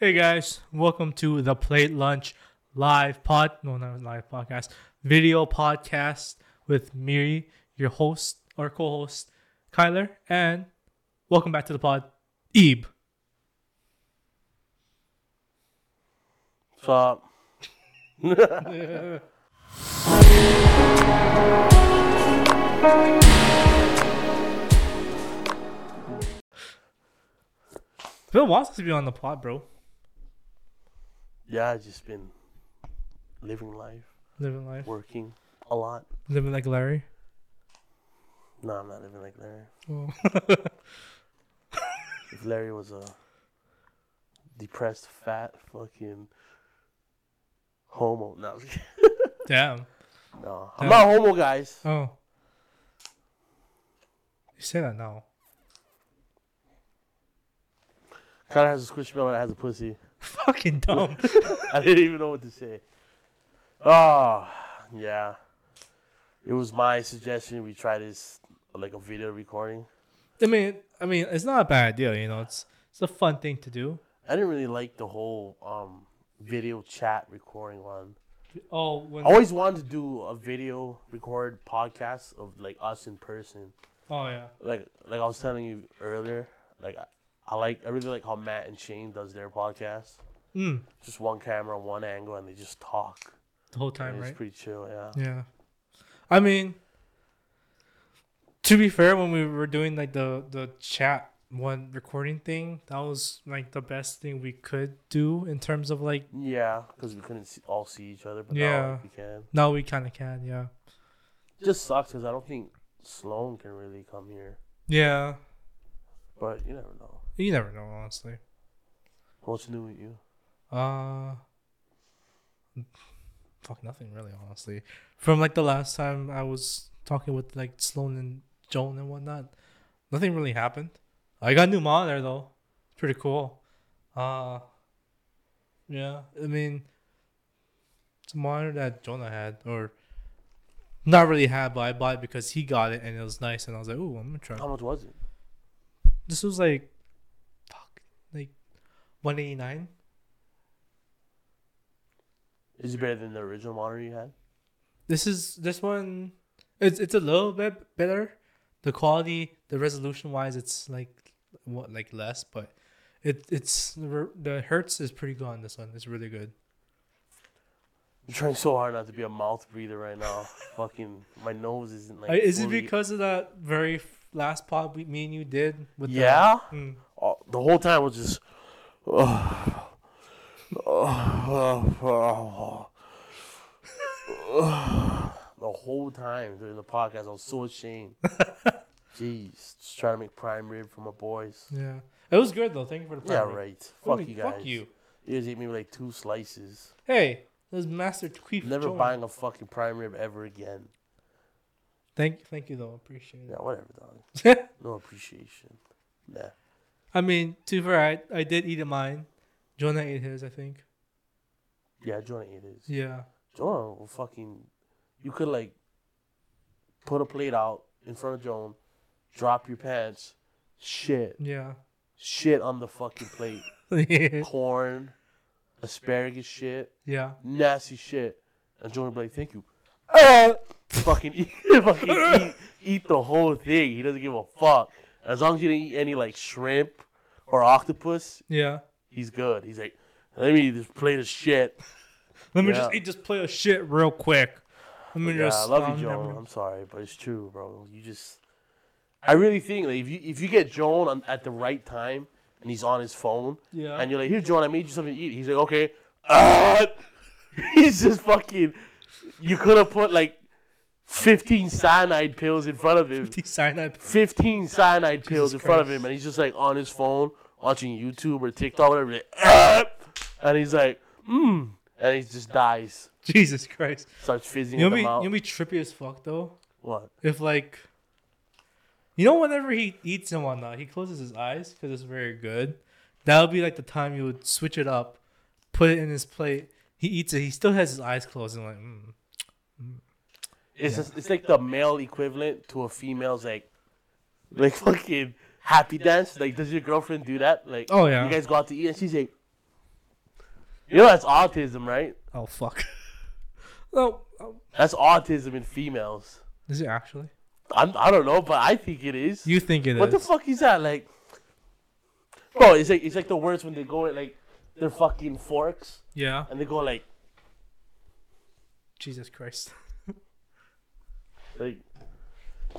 Hey guys, welcome to the Plate Lunch live pod. No, not live podcast, video podcast with me, your host or co-host, Kyler, and welcome back to the pod, Ibe. What's up? Phil wants to be on the pod, bro. Yeah, I just been living life, Living life, working a lot. living like Larry. No, I'm not living like Larry. Oh. If Larry was a depressed, fat, fucking homo, no, I'm just kidding. Damn. no, I'm not homo, guys. Oh. You say that now. Of has a squishmallow that has a pussy. Fucking dumb. I didn't even know what to say. Oh, yeah. It was my suggestion we try this like a video recording. I mean, I mean, it's not a bad idea. You know, it's it's a fun thing to do. I didn't really like the whole um video chat recording one. Oh, I always wanted to do a video record podcast of like us in person. oh yeah. Like like I was telling you earlier, like I, like I really like how Matt and Shane does their podcast. Mm, Just one camera, one angle, and they just talk. the whole And time, it's right? pretty chill, yeah. Yeah. I mean, to be fair, when we were doing like the the chat one recording thing, that was like the best thing we could do in terms of like Yeah, because we couldn't see, all see each other, but Yeah. like, we can. now we kind of can, yeah. just sucks because I don't think Sloan can really come here, Yeah. but you never know. You never know, honestly. What's new with you? Uh, fuck nothing really, honestly. From like the last time I was talking with like Sloan and Joan and whatnot, nothing really happened. I got a new monitor though, pretty cool. Uh, yeah, I mean, it's a monitor that Jonah had, or not really had, but I bought it because he got it and it was nice, and I was like, ooh, I'm gonna try. How much was it? This was like, 189 Is it better than the original monitor you had? this is this one it's it's a little bit better the quality the resolution wise it's like what like less but it it's the hertz is pretty good on this one it's really good I'm trying so hard not to be a mouth breather right now. Fucking, my nose isn't like. Is it because of that very last pod we, me and you did with the- Yeah? Mm. Uh, the whole time was just The whole time during the podcast, I was so ashamed. Jeez, just trying to make prime rib for my boys. yeah, it was good though. Thank you for the Yeah, rib. right. Fuck you guys. Fuck you. You guys ate me with like two slices. Hey, this Master Tweef. Never buying a fucking prime rib ever again. Thank thank you though. Appreciate it. Yeah, whatever, dog. No appreciation. Nah. I mean, to be fair, I, I did eat a mine. Jonah ate his, I think. Yeah, Jonah ate his. Yeah. Jonah will fucking. You could like put a plate out in front of Joan, drop your pants, shit, Yeah. shit on the fucking plate, yeah. corn, asparagus shit, Yeah. nasty shit, and Jonah would be like, "Thank you." Fucking eat, fucking eat, eat the whole thing. He doesn't give a fuck. As long as you didn't eat any like shrimp or octopus, Yeah. he's good. He's like, let me eat this plate of shit. Let me Yeah. just eat this plate of shit real quick. Let me Yeah, I just. love um, you, Joan. never- I'm sorry, but it's true, bro. You just, I really think like if you if you get Joan on, at the right time and he's on his phone Yeah. and you're like, here, Joan, I made you something to eat. He's like, okay. Ah! he's just fucking. You could have put like 15 cyanide pills in front of him. 50 cyanide. 15 cyanide pills Jesus in front of him, and he's just like on his phone watching YouTube or TikTok, or whatever. Like, ah! And he's like, hmm. And he just dies. Jesus Christ. Starts fizzing You in know, the be, mouth. you know, be trippy as fuck though. what? If like, you know, whenever he eats and whatnot, he closes his eyes because it's very good. That would be like the time you would switch it up, put it in his plate. He eats it. He still has his eyes closed and like, mm. It's just, it's like the male equivalent to a female's like like fucking happy dance. Like, does your girlfriend do that? Like, Oh, yeah. you guys go out to eat and she's like, You know that's autism, right? Oh fuck. no, oh, That's autism in females. is it actually? I'm, I don't know, but I think it is. You think it is? what the fuck is that? Like, bro, it's like it's like the words when they go at like their fucking forks Yeah. and they go like Jesus Christ. like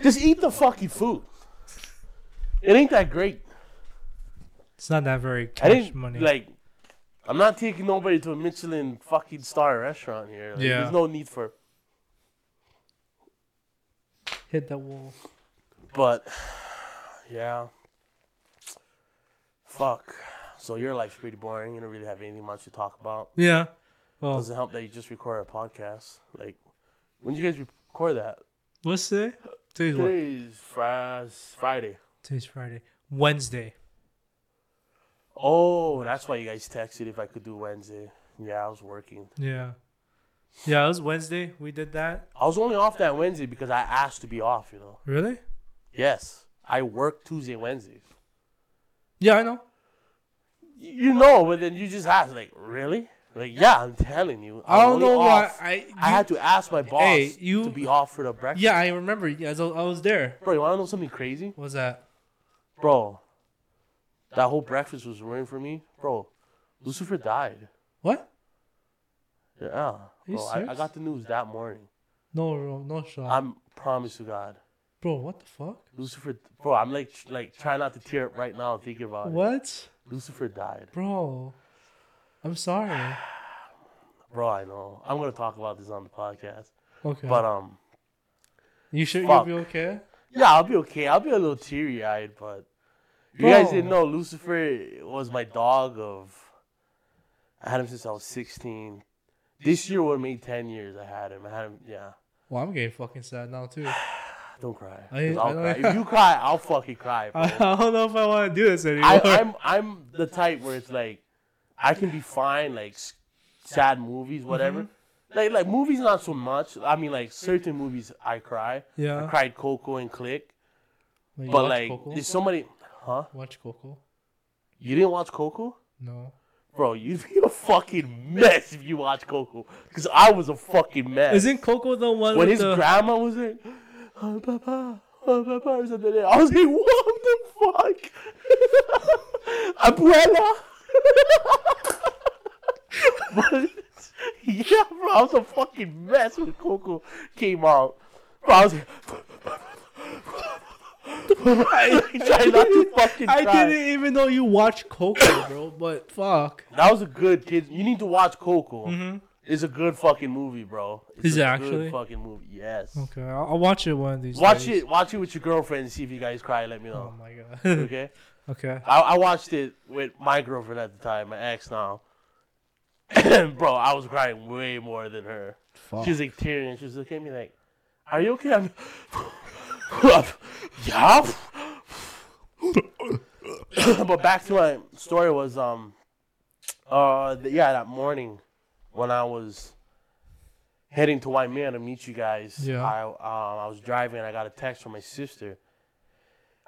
just eat the fucking food. It ain't that great. It's not that very I cash didn't money. like. I'm not taking nobody to a Michelin fucking star restaurant here. Like, Yeah. There's no need for. Hit that wall. But yeah. Fuck. So your life's pretty boring. You don't really have anything much to talk about. Yeah. Well, Doesn't help that you just record a podcast. Like, when did you guys record that? What's today? Today's what? Today's Fri- Friday. Today's Friday. Wednesday. Oh, that's why you guys texted if I could do Wednesday. Yeah, I was working. Yeah. Yeah, it was Wednesday. We did that. I was only off that Wednesday because I asked to be off. You know. Really? Yes, I work Tuesday, Wednesdays. Yeah, I know. You know, but then you just ask, like, really? Like, yeah, I'm telling you. I don't only know why. off- I I had to ask my boss Hey, you- to be offered a breakfast. Yeah, I remember. Yeah, I was, I was there. Bro, you want to know something crazy? What was that? Bro, that whole breakfast was ruined for me. Bro, Lucifer died. What? Yeah. you Bro, I, I got the news that morning. No, no, no shot. I'm promise to God. Bro, what the fuck? Lucifer, bro, I'm like, like trying not to tear up right now thinking about it. What? Lucifer died. Bro, I'm sorry. Bro, I know. I'm gonna talk about this on the podcast. Okay. But um, you sure fuck. you'll be okay? yeah, I'll be okay. I'll be a little teary eyed, but you guys didn't know Lucifer was my dog of. I had him since I was 16. This year would have made 10 years. I had him. I had him. Yeah. Well, I'm getting fucking sad now too. Don't cry. I- I'll I cry. If you cry, I'll fucking cry. Bro. I don't know if I want to do this anymore. I, I'm I'm the type where it's like I can be fine like sad movies whatever. Mm-hmm. Like like movies not so much. I mean like certain movies I cry. Yeah, I yeah. cried Coco and Click. Wait, But like Coco? if somebody huh? watch Coco? You didn't watch Coco? No. Bro, you'd be a fucking mess if you watch Coco. Cause I was a fucking mess. Isn't Coco the one when with his the? grandma was like, oh, papa, oh, papa, or something. I was like, what the fuck? Abuela. But, yeah, bro, I was a fucking mess when Coco came out. Bro, I was like, I tried not to fucking I didn't even know you watched Coco, bro. But fuck. That was a good kid. You need to watch Coco. Mm-hmm. It's a good fucking movie, bro. It's Is a it good actually? fucking movie? Yes. Okay, I'll, I'll watch it one of these. Days. Watch days. it. Watch it with your girlfriend and see if you guys cry. Let me know. Oh my god. Okay. okay. I, I watched it with my girlfriend at the time, my ex now. And bro, I was crying way more than her. Fuck. She was like tearing. She was looking at me like, "Are you okay?" I'm, yeah. but back to my story was um, uh, the, yeah, that morning when I was heading to Waimea to meet you guys, Yeah. I um, I was driving and I got a text from my sister.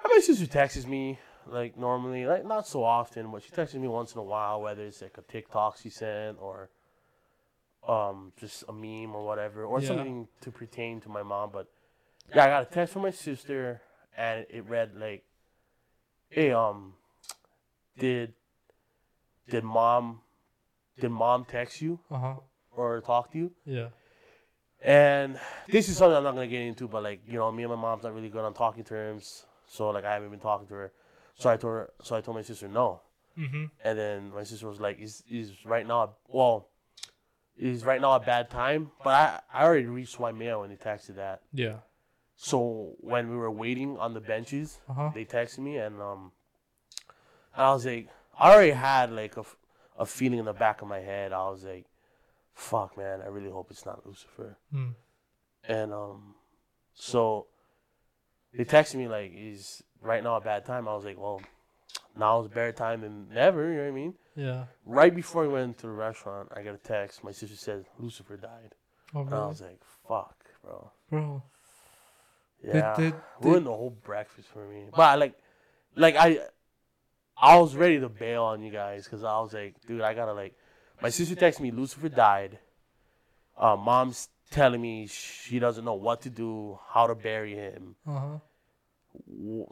And my sister texts me like normally, like not so often, but she texts me once in a while, whether it's like a TikTok she sent or um just a meme or whatever, or Yeah. something to pertain to my mom. But yeah, I got a text from my sister, and it read like, "Hey, um, did did mom did mom text you Uh huh. or talk to you?" Yeah. And this is something I'm not gonna get into, but like you know, me and my mom's not really good on talking terms, so like I haven't been talking to her. So I told her, so I told my sister no, Mm-hmm. and then my sister was like, "Is is right now? Well, is right now a bad time?" But I I already reached Waimea when they texted that. Yeah. So when we were waiting on the benches, Uh huh. they texted me, and um, and I was like, I already had like a, f- a feeling in the back of my head. I was like, "Fuck, man, I really hope it's not Lucifer." Mm. And um, so they texted me like, "Is right now a bad time?" I was like, "Well, now is a better time than never." You know what I mean? Yeah. Right before we went to the restaurant, I got a text. My sister said Lucifer died, Oh, and I was like, "Fuck, bro." Bro. Yeah, did- ruined the whole breakfast for me. But like, like I, I was ready to bail on you guys because I was like, dude, I gotta like, my sister texted me Lucifer died. Uh, mom's telling me she doesn't know what to do, how to bury him. Uh huh. W-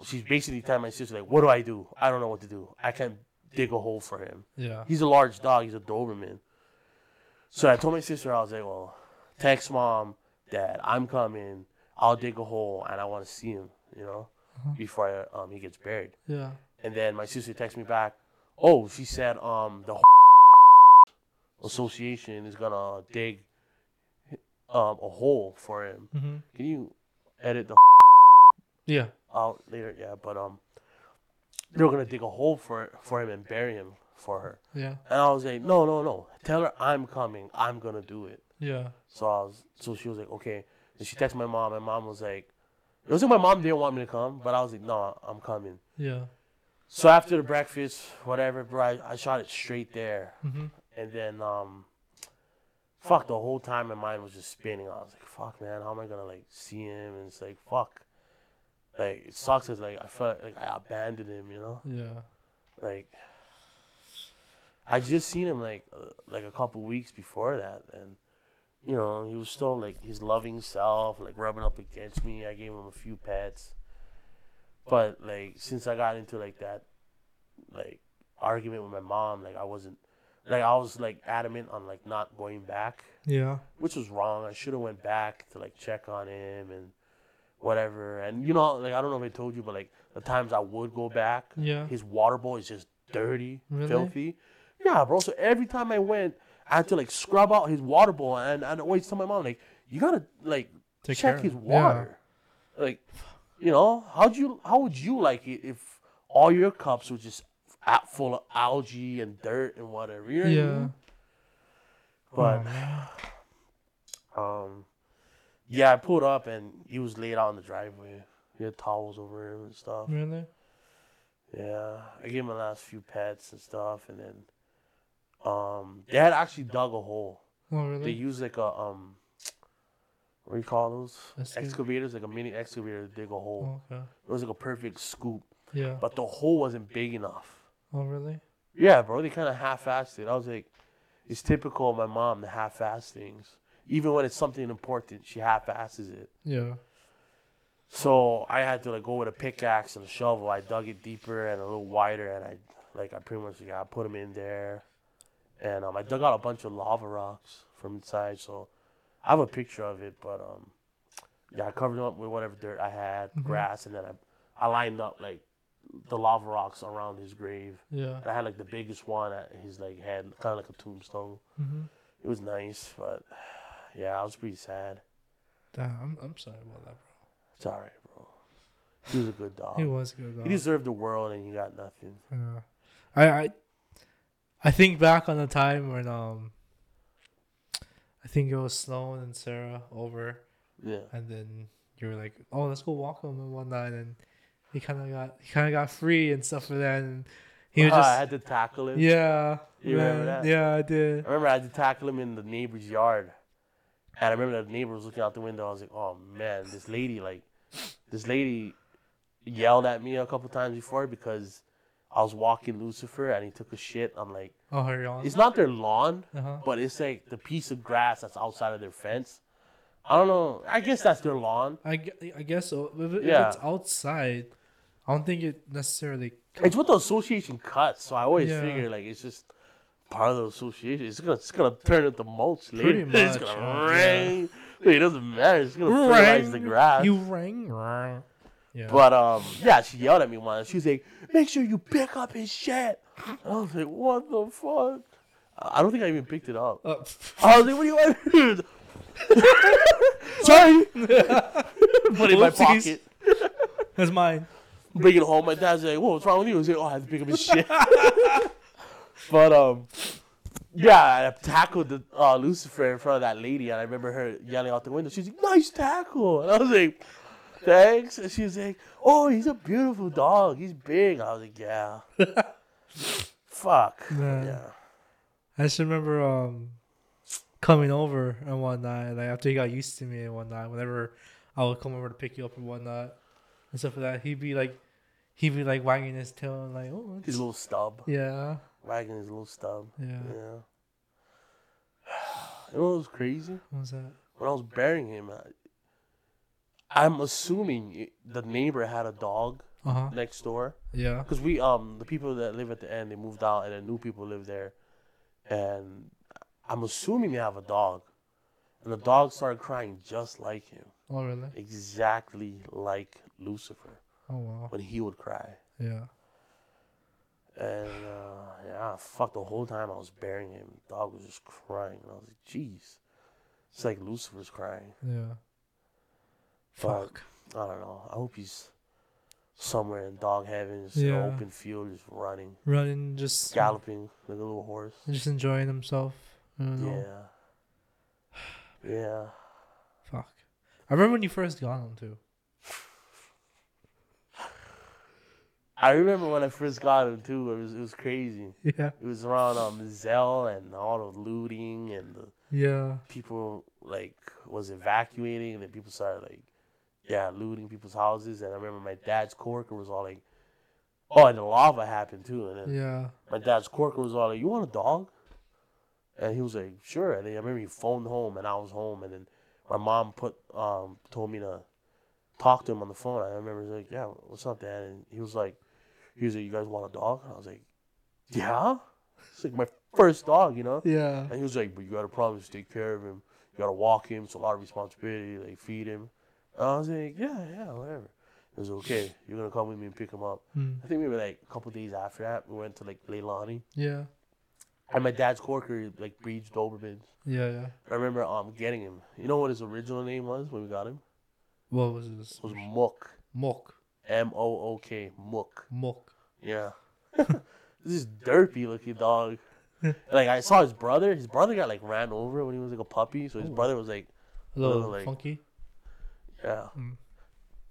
She's basically telling my sister like, "What do I do? I don't know what to do. I can't dig a hole for him. Yeah. He's a large dog. He's a Doberman." So I told my sister, I was like, "Well, text mom, dad, I'm coming. I'll dig a hole and I want to see him. You know, Uh-huh. before I, um he gets buried." Yeah. And then my sister texted me back, "Oh, she said um the association is gonna dig um a hole for him. Mm-hmm. Can you edit the Yeah. out later? Yeah, but um they were gonna dig a hole for for him and bury him for her. Yeah. And I was like, no, no, no. Tell her I'm coming. I'm gonna do it. Yeah. So I was so she was like, okay. And she texted my mom. and mom was like, it was like my mom didn't want me to come, but I was like, no, I'm coming. Yeah. So after the breakfast, whatever, bro, I, I shot it straight there. Mm-hmm. And then, um, fuck, the whole time my mind was just spinning. I was like, fuck, man, how am I gonna like see him? And it's like, fuck, like it sucks. Cause like I felt like I abandoned him, you know, Yeah. like I just seen him like uh, like a couple weeks before that, and you know he was still like his loving self, like rubbing up against me. I gave him a few pets, but like since I got into like that, like argument with my mom, like I wasn't. Like I was like adamant on like not going back, Yeah. which was wrong. I should have went back to like check on him and whatever. And you know, like I don't know if I told you, but like the times I would go back, Yeah. his water bowl is just dirty, Really? filthy. Yeah, bro. So every time I went, I had to like scrub out his water bowl, and I'd always tell my mom like, "You gotta like Take check his it. Yeah. water." Like, you know, how'd you how would you like it if all your cups were just at full of algae and dirt and whatever? You know I Yeah. mean? But Oh, um, yeah, I pulled up and he was laid out in the driveway. He had towels over him and stuff. Really? Yeah, I gave him the last few pets and stuff, and then um, they had actually dug a hole. Oh, really? They used like a um, what do you call those Excavator? excavators? Like a mini excavator to dig a hole. Oh, okay. It was like a perfect scoop, Yeah. but the hole wasn't big enough. Oh, really? Yeah, bro, they kind of half-assed it. I was like, it's typical of my mom to half-ass things. Even when it's something important, she half-asses it. Yeah. So I had to like go with a pickaxe and a shovel. I dug it deeper and a little wider, and I like I pretty much like, I put them in there, and um, I dug out a bunch of lava rocks from inside. So I have a picture of it, but um, yeah, I covered them up with whatever dirt I had, Mhm. grass, and then I I lined up like the lava rocks around his grave. Yeah. And I had like the biggest one at his like head, kind of like a tombstone. Mm-hmm. It was nice, but yeah, I was pretty sad. Damn, I'm, I'm sorry about that, It's all right, bro. He was a good dog. bro. He was a good. Dog. He deserved the world, and he got nothing. Yeah. I, I I think back on the time when um I think it was Sloan and Sarah over Yeah. and then you were like, Oh, let's go walk him and whatnot and he kinda got he kinda got free and stuff for that and he was Ah, I had to tackle him. Yeah. You remember that? Yeah, I did. I remember I had to tackle him in the neighbor's yard. And I remember the neighbor was looking out the window. I was like, oh man, this lady, like, this lady yelled at me a couple times before because I was walking Lucifer and he took a shit on, like, Oh hurry on. it's not their lawn, Uh-huh. but it's like the piece of grass that's outside of their fence. I don't know. I guess that's their lawn. I, I guess so. If, it- Yeah. it's outside, I don't think it necessarily It's what the association cuts, so I always Yeah. figure like it's just part of the association. It's gonna it's gonna turn into mulch later. Pretty it's gonna yeah. rain. It doesn't matter. It's gonna fertilize the grass. You rang. rang. Yeah. But um, yeah, she yelled at me once. She was like, "Make sure you pick up his shit." I was like, "What the fuck?" I don't think I even picked it up. Uh, I was like, "What do you want?" Sorry. Put it in my pocket. that's mine. bring it home. My dad's like, "Whoa, what's wrong with you?" I was like, "Oh, I had to pick up his shit." But um, yeah, I tackled the uh, Lucifer in front of that lady, and I remember her yelling out the window. She's like, "Nice tackle!" And I was like, "Thanks." And she was like, "Oh, he's a beautiful dog. He's big." I was like, "Yeah." Fuck. Man. Yeah. I just remember um coming over and whatnot. Like after he got used to me and whatnot, whenever I would come over to pick you up and whatnot and stuff like that, he'd be like, he'd be like wagging his tail and like, oh, His little stub, yeah, wagging his little stub. yeah. Yeah. You know what was crazy? What was that? When I was burying him, I, I'm assuming the neighbor had a dog Uh huh. next door. Yeah. Because we, um, the people that live at the end, they moved out, and then new people live there. And I'm assuming they have a dog. And the dog started crying just like him, Oh really? exactly like Lucifer Oh wow. when he would cry. Yeah. And uh, yeah, fuck the whole time I was burying him, the dog was just crying. And I was like, jeez, it's like Lucifer's crying. Yeah. But Fuck. I don't know. I hope he's somewhere in dog heaven, just in Yeah. an open field, just running, Running, just galloping like a little horse. just enjoying himself. I. Yeah. Yeah. Fuck. I remember when you first got him too. I remember when I first got him too. It was it was crazy. Yeah. It was around um Zell and all the looting and the Yeah. people like was evacuating and then people started like yeah looting people's houses and I remember my dad's coworker was all like oh and the lava happened too and then Yeah. my dad's coworker was all like you want a dog and he was like sure and then I remember he phoned home and I was home and then my mom put um told me to talk to him on the phone I remember he was like yeah what's up dad and he was like he was like you guys want a dog and I was like yeah it's like my first dog you know Yeah. and he was like, but you gotta promise to take care of him. You gotta walk him. It's a lot of responsibility. Like feed him. And I was like, yeah, yeah, whatever. He was like, okay. You're gonna come with me and pick him up. Mm. I think maybe like a couple days after that, we went to like Leilani. Yeah. And my dad's corker like breeds Dobermans. Yeah. Yeah. I remember um getting him. You know what his original name was when we got him? What was his? It was Mook. Mook. M O O K. Mook. Mook. Yeah. this is derpy looking dog. like I saw his brother. His brother got like ran over when he was like a puppy. So his Oh. brother was like A little Little, like- funky. Yeah. Mm.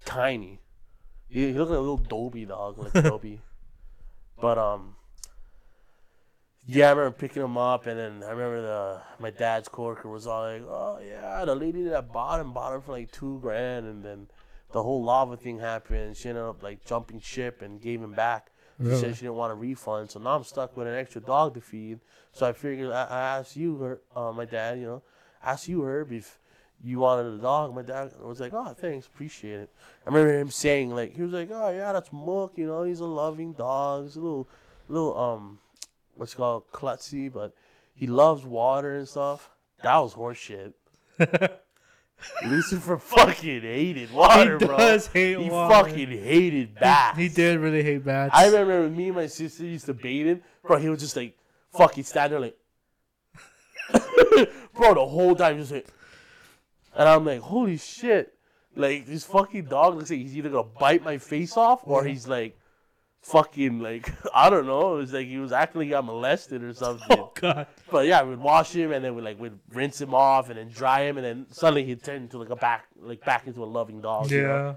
Tiny. He, he looked like a little Dobie dog, like Dobie. But um Yeah, I remember picking him up and then I remember the my dad's coworker was all like, Oh yeah, the lady that bought him bought him for like two grand and then the whole lava thing happened. She ended up like jumping ship and gave him back. She Really? said she didn't want a refund, so now I'm stuck with an extra dog to feed. So I figured I, I asked you, Her- uh, my dad, you know, asked you, Herb, if you wanted a dog. My dad was like, oh, thanks, appreciate it. I remember him saying, like, he was like, oh, yeah, that's Mook, you know, he's a loving dog. He's a little, little, um, what's it called, klutzy, but he loves water and stuff. That was horseshit. Lucifer fucking hated water, he bro. does hate he water. fucking hated baths. He did really hate bats. I remember me and my sister used to bait him, bro. He was just like, fucking stand there like, bro, the whole time just like, and I'm like, holy shit, like this fucking dog looks like he's either gonna bite my face off or he's like, fucking like, I don't know. It was like he was acting like he got molested or something. Oh God. But yeah, we'd wash him and then we like we'd rinse him off and then dry him and then suddenly he'd turn into like a back, like back into a loving dog. you know? Yeah.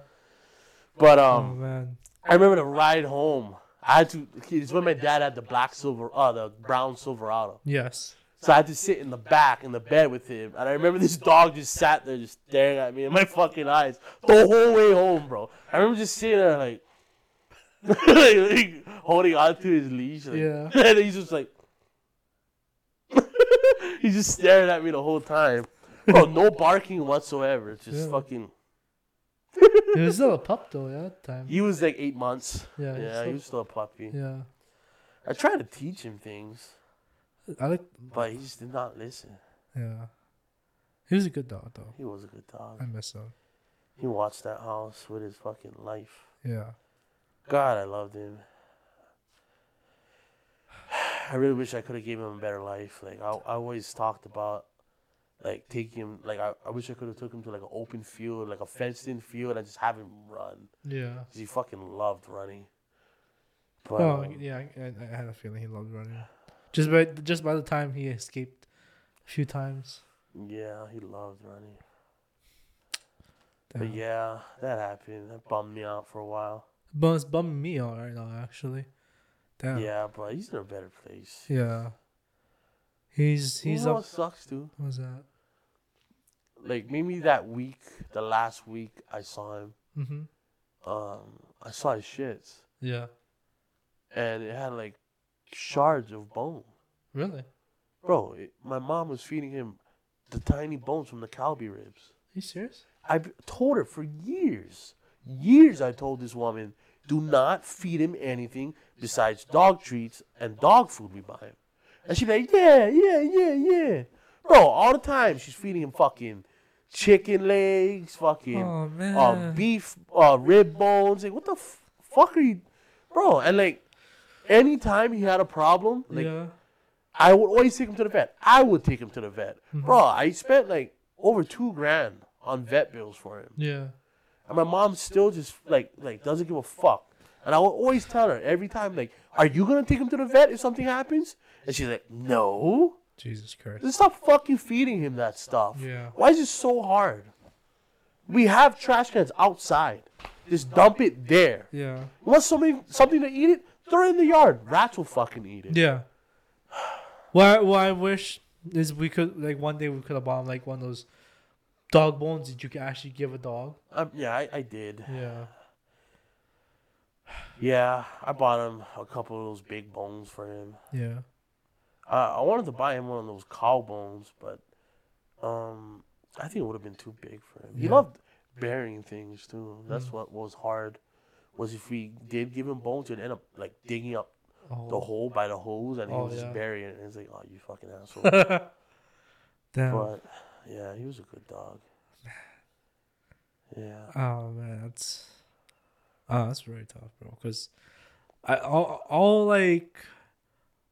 But Oh um. man. I remember the ride home. I had to. He it's when my dad had the black silver, uh, the brown Silverado. Yes. So I had to sit in the back in the bed with him, and I remember this dog just sat there, just staring at me in my fucking eyes the whole way home, bro. I remember just sitting there like, like, holding on to his leash, like, Yeah. and he's just like, he's just staring at me the whole time, bro. No barking whatsoever. It's just Yeah. fucking. He was still a pup though at that time. He was like eight months. Yeah. Yeah, still- he was still a puppy. yeah. I tried to teach him things, I like. but he just did not listen. Yeah. He was a good dog though. He was a good dog. I miss him. He watched that house with his fucking life. Yeah. God, I loved him. I really wish I could have given him a better life. Like I, I always talked about, like taking him. Like I, I wish I could have took him to like an open field, like a fenced-in field, and just have him run. Yeah. 'Cause he fucking loved running. But yeah. I, I had a feeling he loved running. Just by just by the time he escaped a few times. yeah, he loved running. But yeah, that happened. That bummed me out for a while. But it's bumming me out right now actually. Damn. Yeah, but he's in a better place. Yeah. He's he's you know up. what sucks too? What was that? Like maybe that week, the last week I saw him, Mm-hmm. um, I saw his shits, Yeah. and it had like shards of bone, Really? bro. It, my mom was feeding him the tiny bones from the kalbi ribs. Are you serious? I've told her for years, years. I told this woman, do not feed him anything besides dog treats and dog food we buy him. And she'd be like, yeah, yeah, yeah, yeah. Bro, all the time she's feeding him fucking chicken legs, fucking Oh uh, beef, uh, rib bones. Like, what the f- fuck are you, bro? And like, anytime he had a problem, like, yeah. I would always take him to the vet. I would take him to the vet, Mm-hmm. bro. I spent like over two grand on vet bills for him, Yeah. And my mom still just like like doesn't give a fuck. And I would always tell her every time, like, "Are you gonna take him to the vet if something happens?" And she's like, "No." Jesus Christ. Just stop fucking feeding him that stuff. Yeah. Why is it so hard? We have trash cans outside. Just dump it there. Yeah. You want something something to eat it? Throw it in the yard. Rats will fucking eat it. Yeah. What what I wish is we could like one day we could have bought like one of those dog bones did you actually give a dog. Um, yeah, I, I did. Yeah. Yeah, I bought him a couple of those big bones for him. Yeah. Uh, I wanted to buy him one of those cow bones, but um, I think it would have been too big for him. He Yeah. loved burying things too. That's Mm. what was hard. Was if we did give him bones, he'd end up like digging up Oh. the hole by the hose and he Oh, would just yeah. bury it. And it's like, oh, you fucking asshole. Damn. but yeah, he was a good dog. Yeah. Oh man, that's oh that's very tough, bro. Cause I all all like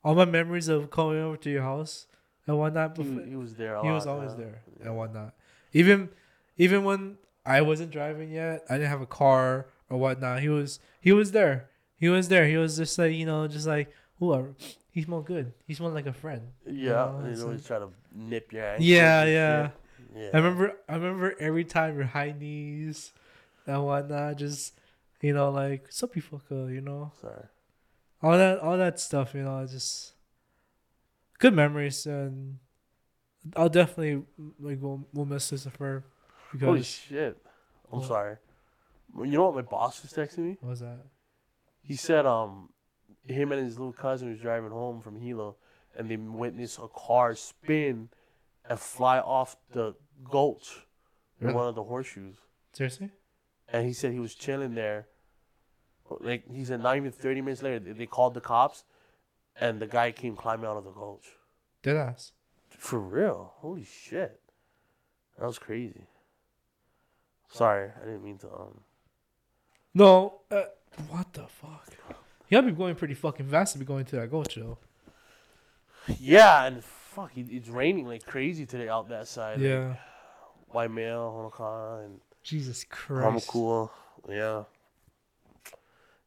all my memories of coming over to your house and whatnot. He, Before, he was there. He was always yeah. there Yeah. and whatnot. Even even when I wasn't driving yet, I didn't have a car or whatnot. He was he was there. He was there. He was just like you know, just like whoever. He smelled good. He smelled like a friend. Yeah, you know, he'd always like- try to nip your ankles. Yeah, yeah. shit. Yeah. I remember I remember every time your high knees and whatnot, just you know, like sup you fucker, you know. Sorry. All that all that stuff, you know, just good memories and I'll definitely like we'll, we'll miss Holy because shit. I'm What? sorry. You know what my boss was texting me? what was that? He said um him and his little cousin was driving home from Hilo and they witnessed a car spin and fly off the gulch in Really? one of the horseshoes. Seriously? And he said he was chilling there. Like he said not even thirty minutes later they- they called the cops and the guy came climbing out of the gulch. Dead ass. For real? Holy shit. That was crazy. Sorry, I didn't mean to um No, uh, what the fuck? Gotta be going pretty fucking fast to be going to that goat show. Yeah, and fuck, it's raining like crazy today out that side. like, Yeah. White male, Honokaa, and Jesus Christ. Hamakua. Yeah.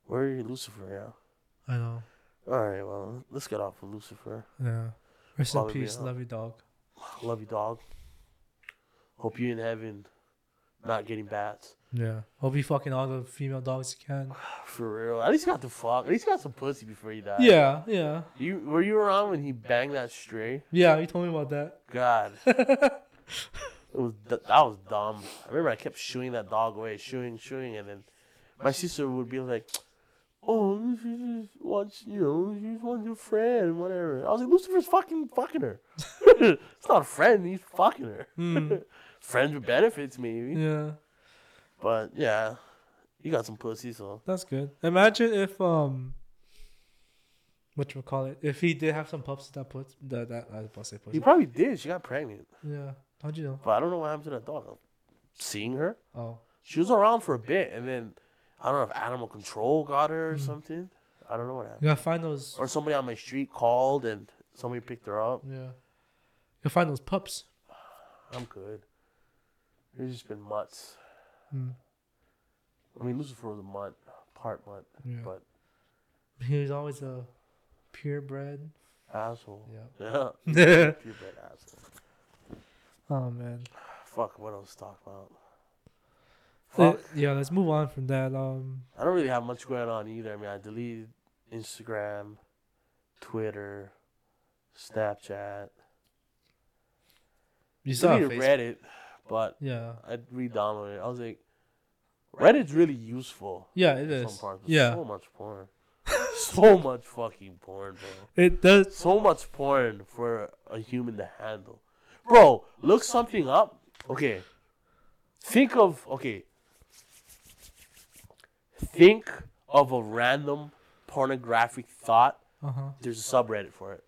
Where are you, Lucifer? Yeah. I know. All right, well, let's get off of Lucifer. Yeah. Rest in peace, love you dog. Love you, dog. Hope you're in heaven, not getting bats. Yeah. Hope you fucking all the female dogs you can. For real. At least you got the fuck. At least you got some pussy before you died. Yeah, yeah. You were you around when he banged that stray? Yeah, you told me about that. God. it was th- that was dumb. I remember I kept shooing that dog away, shooing, shooing, and then my sister would be like, "Oh, she just wants, you know, she just wants your friend, whatever." I was like, "Lucifer's fucking fucking her. it's not a friend. He's fucking her. Hmm. Friends with benefits, maybe. Yeah, But yeah, you got some pussy, so that's good. Imagine if um, what you call it? If he did have some pups that put that that I was about to say he probably did. She got pregnant, Yeah. How'd you know? but I don't know what happened to that dog. Seeing her, Oh, she was around for a bit, and then I don't know if animal control got her or Hmm. something. I don't know what happened. you gotta find those. Or somebody on my street called and somebody picked her up. Yeah. You'll find those pups. I'm good. There's just been mutts. Hmm. I mean, Lucifer was a mutt, part mutt, Yeah. but He was always a purebred. asshole. Yeah. Yeah, purebred asshole. oh man. Fuck, what else to talk about? Uh, Fuck. yeah, let's move on from that. Um, I don't really have much going on either. I mean, I deleted Instagram, Twitter, Snapchat. you saw deleted Facebook. Reddit, but Yeah. I re-downloaded it. I was like, Reddit's really useful. Yeah, it is. in is. Some parts. Yeah. So much porn. so much fucking porn, bro. It does. So much porn for a human to handle. Bro, look something up. Okay. Think of okay. Think of a random pornographic thought. Uh huh. There's a subreddit for it.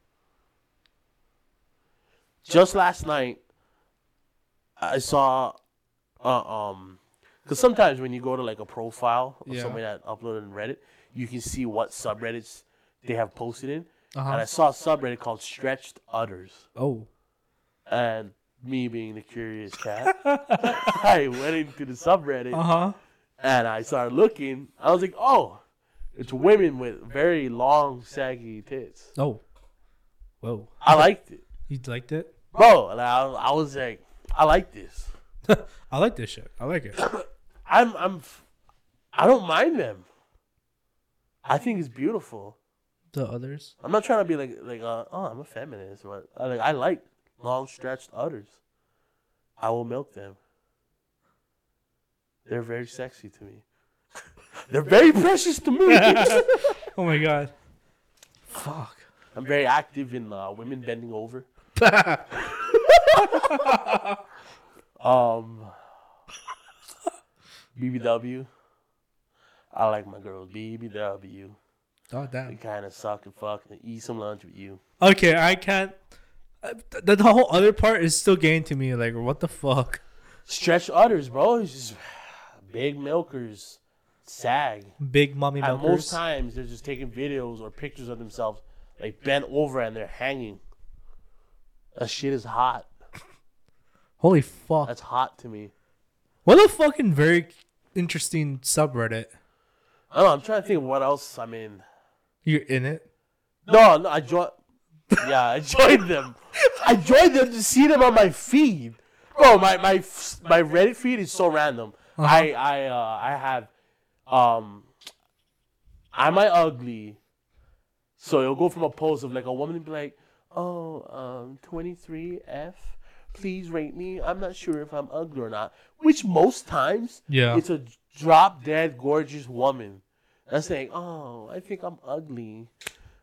Just last night, I saw, uh, um, because sometimes when you go to like a profile of Yeah. somebody that uploaded in Reddit, you can see what subreddits they have posted in. Uh And I saw a subreddit called Stretched Udders. Oh. And me being the curious cat, I went into the subreddit Uh huh. and I started looking. I was like, oh, it's women with very long, saggy tits. Oh. Whoa. I liked it. You liked it? Bro, and I, I was like, I like this. I like this shit. I like it. I'm, I'm, I don't mind them. I think it's beautiful. The others. I'm not trying to be like, like, uh, oh, I'm a feminist, but I like, I like long stretched udders. I will milk them. They're very sexy to me. They're very precious to me. Oh my god. Fuck. I'm very active in uh, women bending over. Um, BBW. I like my girls. BBW. Oh damn! We kind of suck and fuck and eat some lunch with you. Okay, I can't. uh, The, the whole other part is still getting to me. Like, what the fuck? Stretch udders, bro. It's just big milkers sag. Big mommy And most times they're just taking videos or pictures of themselves like bent over and they're hanging. That shit is hot. Holy fuck. That's hot to me. What a fucking very interesting subreddit. I don't know. I'm trying to think of what else. I mean, You're in it. No, no, I joined. Yeah, I joined them. I joined them to see them on my feed. Bro, my my my Reddit feed is so random. I I uh I have um am I ugly? So it'll go from a post of like a woman be like, "Oh, um 23F, please rate me. I'm not sure if I'm ugly or not." Which most times Yeah. it's a drop dead gorgeous woman that's saying, "Oh, I think I'm ugly,"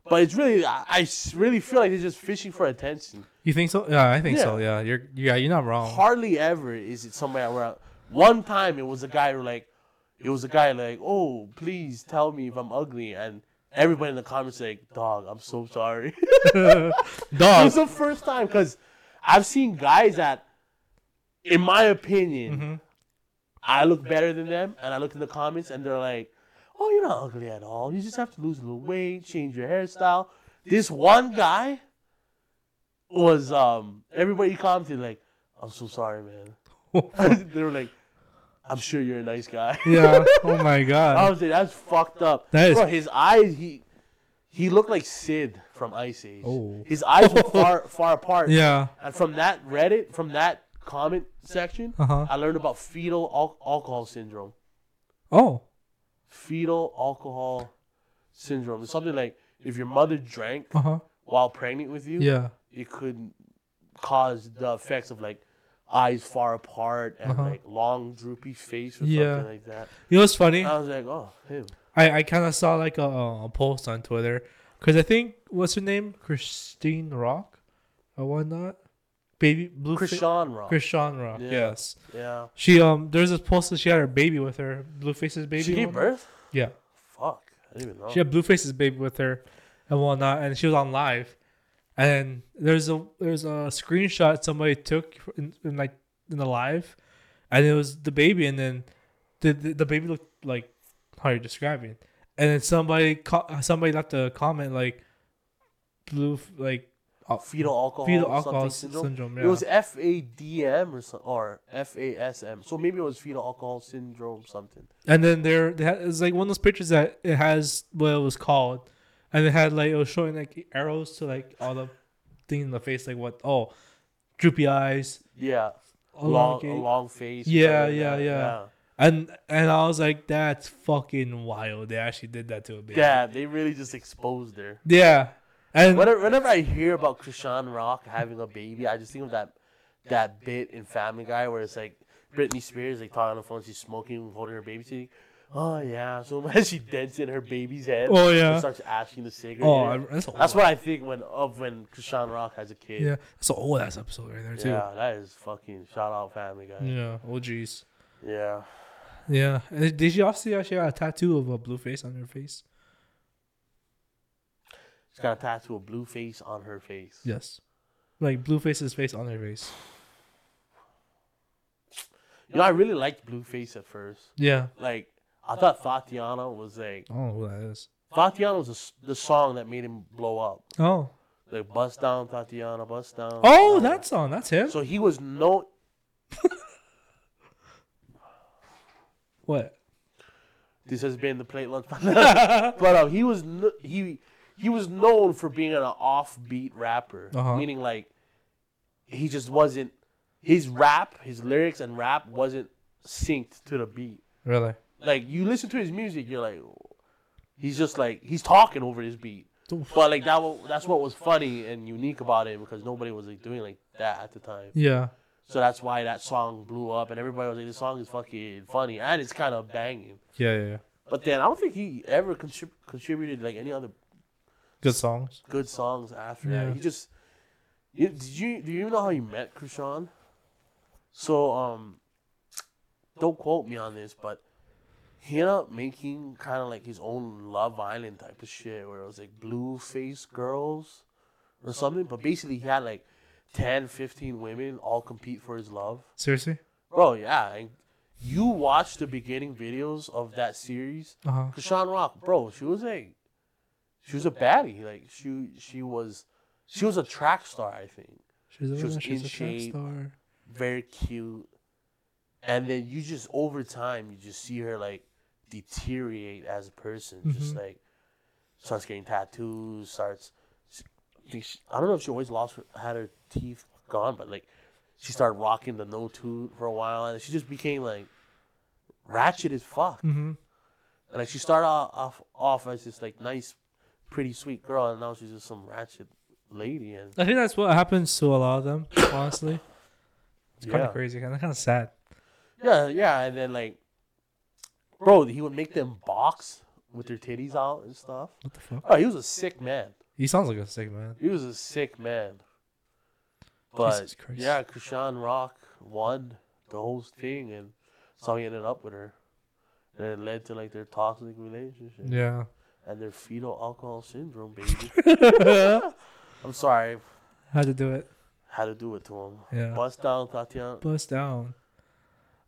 but it's really, I really feel like they're just fishing for attention. You think so? Yeah, I think so. Yeah, you're yeah, you're not wrong. Hardly ever is it somebody where one time it was a guy who like, it was a guy like, "Oh, please tell me if I'm ugly," and everybody in the comments like, "Dog, I'm so sorry." Dog, it was the first time because I've seen guys that, in my opinion, Mhm. I look better than them, and I look in the comments, and they're like, "Oh, you're not ugly at all. You just have to lose a little weight, change your hairstyle." This one guy was um everybody commented like, "I'm so sorry, man." they were like, "I'm sure you're a nice guy." yeah. Oh my god. I was like, "That's fucked up." That is- Bro, his eyes he he looked like Sid from Ice Age. Oh. His eyes were far far apart. Yeah. And from that Reddit, from that comment section, Uh huh. I learned about fetal al- alcohol syndrome. Oh. Fetal alcohol syndrome. It's something like if your mother drank Uh huh. while pregnant with you, Yeah. it could cause the effects of like eyes far apart and Uh-huh. like long droopy face or Yeah. something like that. You know what's funny? I was like, oh, him. I, I kind of saw like a, a post on Twitter because I think what's her name Christine Rock or whatnot, baby blue Chrisean Rock. Chrisean Rock. Yeah. Yes, yeah. she um there's this post that she had her baby with her Blueface's baby. She gave birth? Yeah, Fuck. I didn't even know. she had Blueface's baby with her and whatnot, and she was on live. And there's a there's a screenshot somebody took in, in like in the live, and it was the baby, and then the the, the baby looked like how you're describing, and then somebody co- somebody left a comment like blue like uh, fetal alcohol, fetal alcohol syndrome. syndrome. yeah. It was F A D M or so, or F A S M. So maybe it was fetal alcohol syndrome something. And then there, they had, it's like one of those pictures that it has what it was called, and it had like it was showing like arrows to like all the thing in the face, like what oh, droopy eyes, Yeah. Long, a long face. Yeah, like yeah, yeah. and and I was like, that's fucking wild. They actually did that to a baby. Yeah, they really just exposed her. yeah, and Whenever, whenever I hear about Chrisean Rock having a baby, I just think of that that bit in Family Guy where it's like Britney Spears like talking on the phone, she's smoking, holding her baby. She's like, Oh yeah. So when she dents in her baby's head, Oh and yeah. starts asking the cigarette. Oh, in I, it. that's, that's what I think when of when Chrisean Rock has a kid. Yeah, that's an old ass episode right there too. Yeah, that is fucking shout out Family Guy. Yeah. Oh jeez. Yeah. Yeah. And Did you also see she got a tattoo of a blue face on her face? She's got a tattoo of Blueface on her face. Yes. Like Blueface's face on her face. You know, I really liked Blueface at first. Yeah. Like, I thought Tatiana was like I don't know who that is. Tatiana was the the song that made him blow up. Oh. Like bust down Tatiana, bust down. Oh, that song. That's him. So he was no. What? This has been the plate lunch. but um, he was no, he he was known for being an offbeat rapper, Uh-huh. meaning like he just wasn't his rap, his lyrics and rap wasn't synced to the beat. Really? Like you listen to his music, you're like, he's just like he's talking over his beat. But like that, that's what was funny and unique about it because nobody was like doing like that at the time. Yeah. So that's why that song blew up and everybody was like, "This song is fucking funny and it's kind of banging." Yeah. Yeah. yeah. But then I don't think he ever contrib- contributed like any other Good songs. good songs after Yeah. that. He just you, did you do you even know how you met Chrisean? So um, don't quote me on this, but he ended up making kind of like his own Love Island type of shit, where it was like blue face girls or something. But basically, he had like 10, 15 women all compete for his love. Seriously? Bro, yeah. And you watch the beginning videos of that series. Uh huh. Chrisean Rock, bro, she was a she was a baddie. Like she she was she was a track star, I think. She's a, She was she's in a track shape. star. Very cute. And then you just over time you just see her like deteriorate as a person. Just Mhm. like starts getting tattoos, starts I she- I don't know if she always lost her, had her teeth gone, but like she started rocking the no tooth for a while and she just became like ratchet as fuck. Mm-hmm. And like she started off, off off as this like nice, pretty sweet girl, and now she's just some ratchet lady. And I think that's what happens to a lot of them. Honestly, it's kind yeah, of crazy. Kind of kind of sad. yeah, yeah. And then like, bro, he would make them box with their titties out and stuff. What the fuck? Oh, he was a sick man. He sounds like a sick man. He was a sick man. But yeah, Chrisean Rock won the whole thing, and so he ended up with her, and it led to like their toxic relationship Yeah. And their fetal alcohol syndrome, baby. I'm sorry, Had to do it. had to do it to him. Yeah. Bust down, Tatiana. Bust down.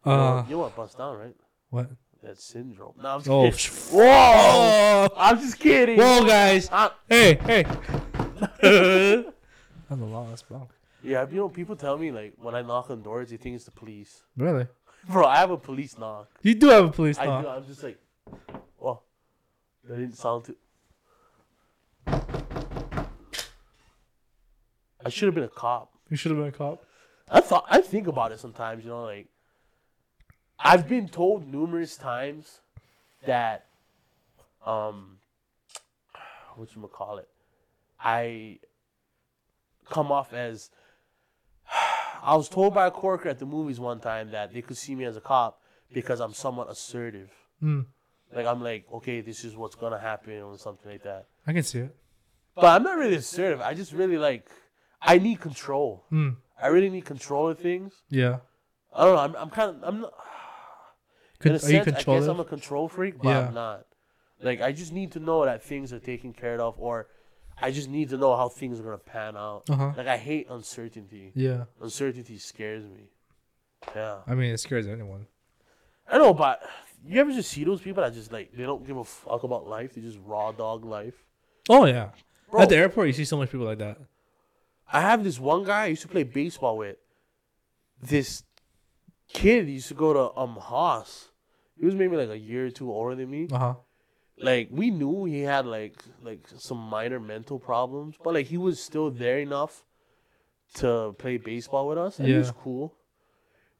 You know- Uh, you know bust down, right? what? That syndrome. No, I'm just Oh, kidding. sh- Whoa! I'm just kidding. whoa, guys! I- Hey, hey! I'm the last bro. yeah, you know, people tell me like when I knock on doors, they think it's the police. Really? Bro, I have a police knock. You do have a police I knock. I do. I'm just like, that didn't sound too. I should have been a cop. You should have been a cop. I thought I think about it sometimes. You know, like I've been told numerous times that, um, what you call it, I come off as. I was told by a coworker at the movies one time that they could see me as a cop because I'm somewhat assertive. Mm, Like I'm like, okay, this is what's gonna happen or something like that. I can see it. But I'm not really assertive. I just really like, I need control. Mm, I really need control of things. yeah. I don't know. I'm, I'm kind of I'm not. Con- in a are sense, you I guess? I'm a control freak, but Yeah. I'm not. Like I just need to know that things are taken care of, or I just need to know how things are gonna pan out. Uh huh. Like I hate uncertainty. Yeah. Uncertainty scares me. Yeah, I mean, it scares anyone. I know, but you ever just see those people that just like they don't give a fuck about life? They just raw dog life. Oh yeah. Bro, At the airport, you see so much people like that. I have this one guy I used to play baseball with. This kid used to go to um Haas. He was maybe like a year or two older than me. Uh huh. Like we knew he had like like some minor mental problems, but like he was still there enough to play baseball with us, and he was cool.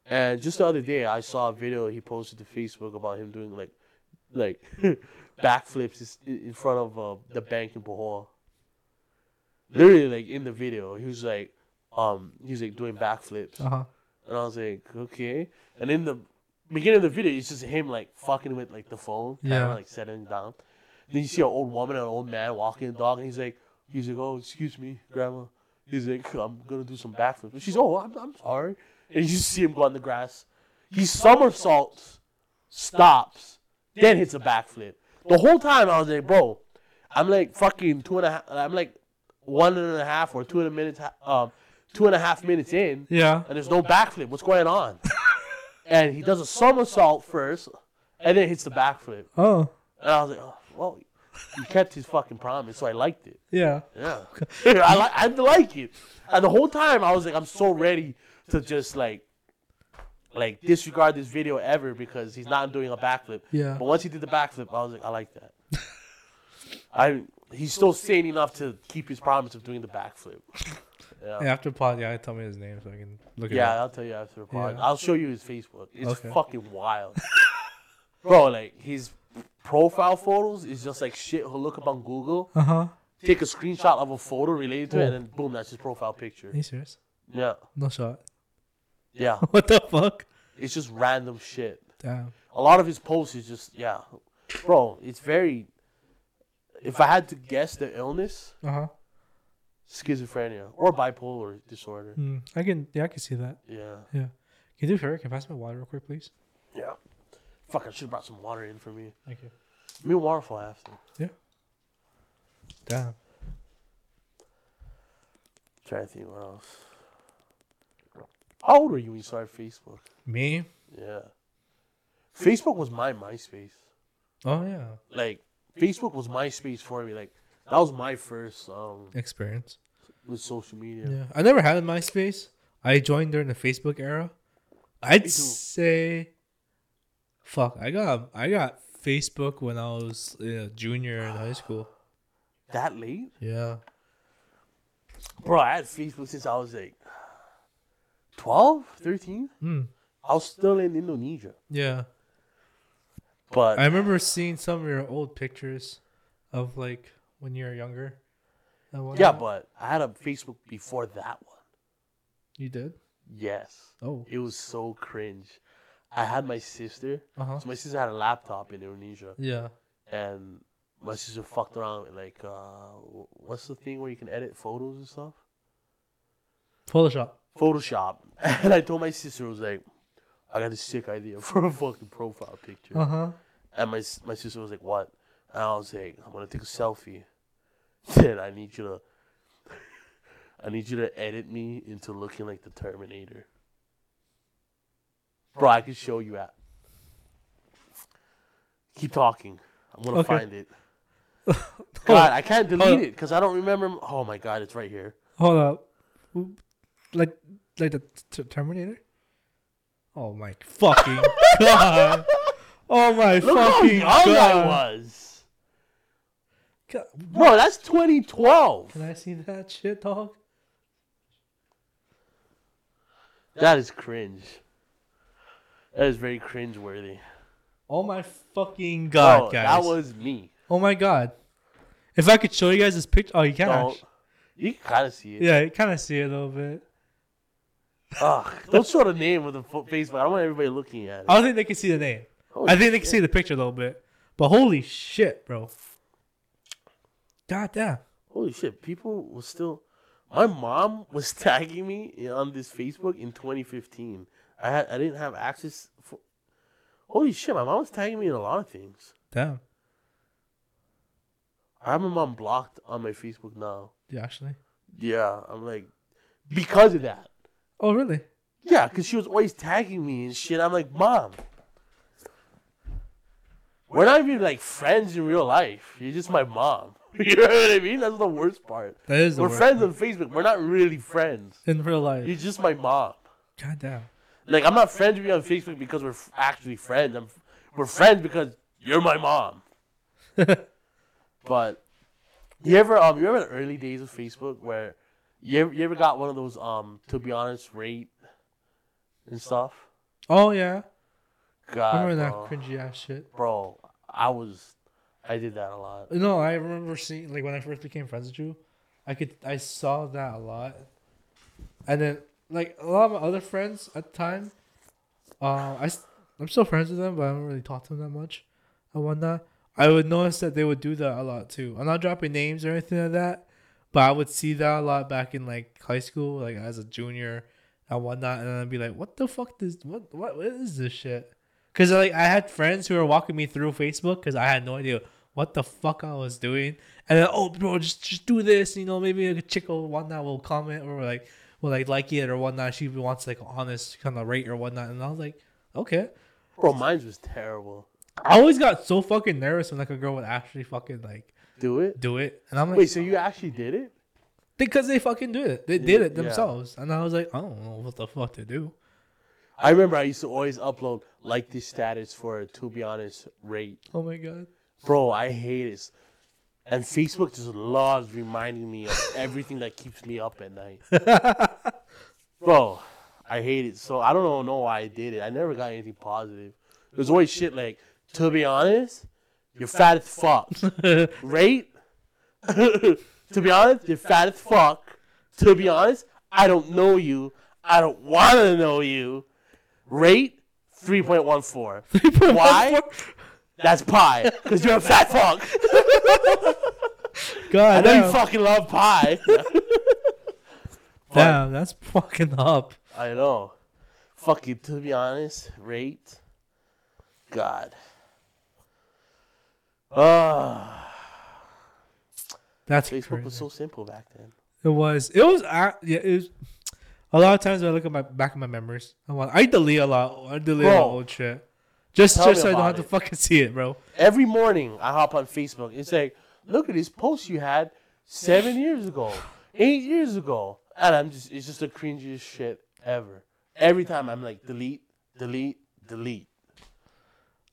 And just the other day, I saw a video he posted to Facebook about him doing like like backflips in front of uh, the bank in Bohol. Literally, like in the video, he was like, um, he was like doing backflips, Uh huh. and I was like, okay. And in the beginning of the video, it's just him like fucking with like the phone, kind Yeah. of like setting it down. Then you see an old woman and an old man walking the dog, and he's like, he's like, oh, excuse me, grandma. He's like, I'm gonna do some backflips. She's, oh, I'm, I'm sorry. And you see him go on the grass. He somersaults, stops, then hits a backflip. The whole time I was like, bro, I'm like fucking two and a half. I'm like one and a half or two and a minutes, um, two and a half minutes in, Yeah. and there's no backflip. What's going on? and he does a somersault first, and then hits the backflip. Oh. And I was like, oh, well, he kept his fucking promise, so I liked it. Yeah. Yeah, I like I like it. And the whole time I was like, I'm so ready to just like, like disregard this video ever because he's not doing a backflip. Yeah. But once he did the backflip, I was like, I like that. I he's still sane enough to keep his promise of doing the backflip. Yeah. Yeah, after pod, yeah, tell me his name so I can look it Yeah. I'll tell you after pod. Yeah. I'll show you his Facebook. It's Okay. fucking wild. Bro, like his profile photos is just like shit he'll look up on Google, Uh huh. take a screenshot of a photo related to it, and then boom, that's his profile picture. Are you serious? Yeah. No shot. Yeah. what the fuck? It's just random shit. Damn. A lot of his posts is just yeah. Bro, it's very if I had to guess the illness, Uh huh. schizophrenia or bipolar disorder. Mm, I can. Yeah, I can see that. Yeah. Yeah. Can you do a favor? Can you pass me water real quick, please? Yeah. Fuck, I should have brought some water in for me. Thank you. Me and waterfall after. Yeah. Damn. Trying to think what else. How old were you when you started Facebook? Me? Yeah. Facebook was my MySpace. Oh yeah. Like Facebook was MySpace for me. Like that was my first um Experience. with social media. Yeah. I never had a MySpace. I joined during the Facebook era. I'd say. Fuck. I got I got Facebook when I was a junior in high school. That late? Yeah. Bro, I had Facebook since I was like 12, 13. Hmm. I was still in Indonesia. Yeah. But I remember seeing some of your old pictures of like when you were younger. yeah, but I had a Facebook before that one. you did. Yes. Oh. It was so cringe. I had my sister. Uh huh. So my sister had a laptop in Indonesia. Yeah. and my sister fucked around like uh what's the thing where you can edit photos and stuff Photoshop. Photoshop and i told my sister I was like i got a sick idea for a fucking profile picture Uh huh. and my my sister was like what and i was like i'm gonna take a selfie then i need you to i need you to edit me into looking like the terminator bro i can show you at keep talking i'm gonna Okay. find it God, I can't delete Hold it because I don't remember. Oh my God, it's right here. Hold up. Like like the t- Terminator. Oh my fucking god. Oh my Look how fucking young I was, God. bro. That's 2012. Can I see that shit, dog? That is cringe. That is very cringe worthy. Oh my fucking god, Bro, guys. that was me. oh my god. If I could show you guys this picture, oh, you can. Don't, actually. you can kind of see it. Yeah, you kind of see it a little bit. Ugh, don't show the name with the fo- Facebook. I don't want everybody looking at it. I don't think they can see the name. Holy I think they can shit. see the picture a little bit. But holy shit, bro. God damn. Holy shit, people was still. My mom was tagging me on this Facebook in 2015. I had I didn't have access. For, holy shit, my mom was tagging me in a lot of things. Damn. I have my mom blocked on my Facebook now. Yeah, actually. Yeah, I'm like, because of that. Oh, really? Yeah, because she was always tagging me and shit. I'm like, mom, we're not even like friends in real life. You're just my mom. you know what I mean? That's the worst part. That is the We're friends on Facebook. We're not really friends. in real life. You're just my mom. God damn. Like I'm not friends with you on Facebook because we're f- actually friends. I'm, we're friends because you're my mom. But you ever um you remember the early days of Facebook where you ever, you ever got one of those um to be honest rate and stuff? Oh yeah. God, remember that bro. cringy ass shit. bro, I was I did that a lot. No, I remember seeing like when I first became friends with you, I could I saw that a lot, and then like a lot of my other friends at the time, uh, I I'm still friends with them, but I don't really talk to them that much. And whatnot. I would notice that they would do that a lot too. I'm not dropping names or anything like that, but I would see that a lot back in like high school, like as a junior and whatnot, and then I'd be like, "What the fuck? is what what, what is this shit?" Because like I had friends who were walking me through Facebook because I had no idea what the fuck I was doing, and then oh bro, just just do this, you know, maybe a chick or whatnot will comment or like will like like it or whatnot. She wants like honest kind of rate or whatnot, and I was like, okay. Bro, mine was terrible. I always got so fucking nervous when like a girl would actually fucking like Do it. do it, and I'm like, Wait, so you actually did it? because they fucking do it, they Yeah, did it yeah. themselves, and I was like, I don't know what the fuck to do. I remember I used to always upload like this status for a to be honest rate. Oh my god. Bro, I hate it. And Facebook just loves reminding me of everything that keeps me up at night. Bro, I hate it. So I don't know why I did it. I never got anything positive. There's always shit like, to be honest, you're fat as fuck. Rate? to be honest, you're fat as fuck. To be honest, I don't know you. I don't want to know you. Rate? 3.14. Why? That's pie. Because you're a fat fuck. God I know you fucking love pie. damn, that's fucking up. I know. Fuck Fucking, to be honest, rate. God. Ah, That's Facebook crazy. was so simple back then. It was. It was. Uh, yeah. It was. A lot of times when I look at my back of my memories, I want. I delete a lot. I delete a lot of old shit. Just, just so I don't have to fucking see it, bro. Every morning I hop on Facebook. It's like, look at this post you had seven years ago, eight years ago, and I'm just, it's just the cringiest shit ever. Every time I'm like, delete, delete, delete.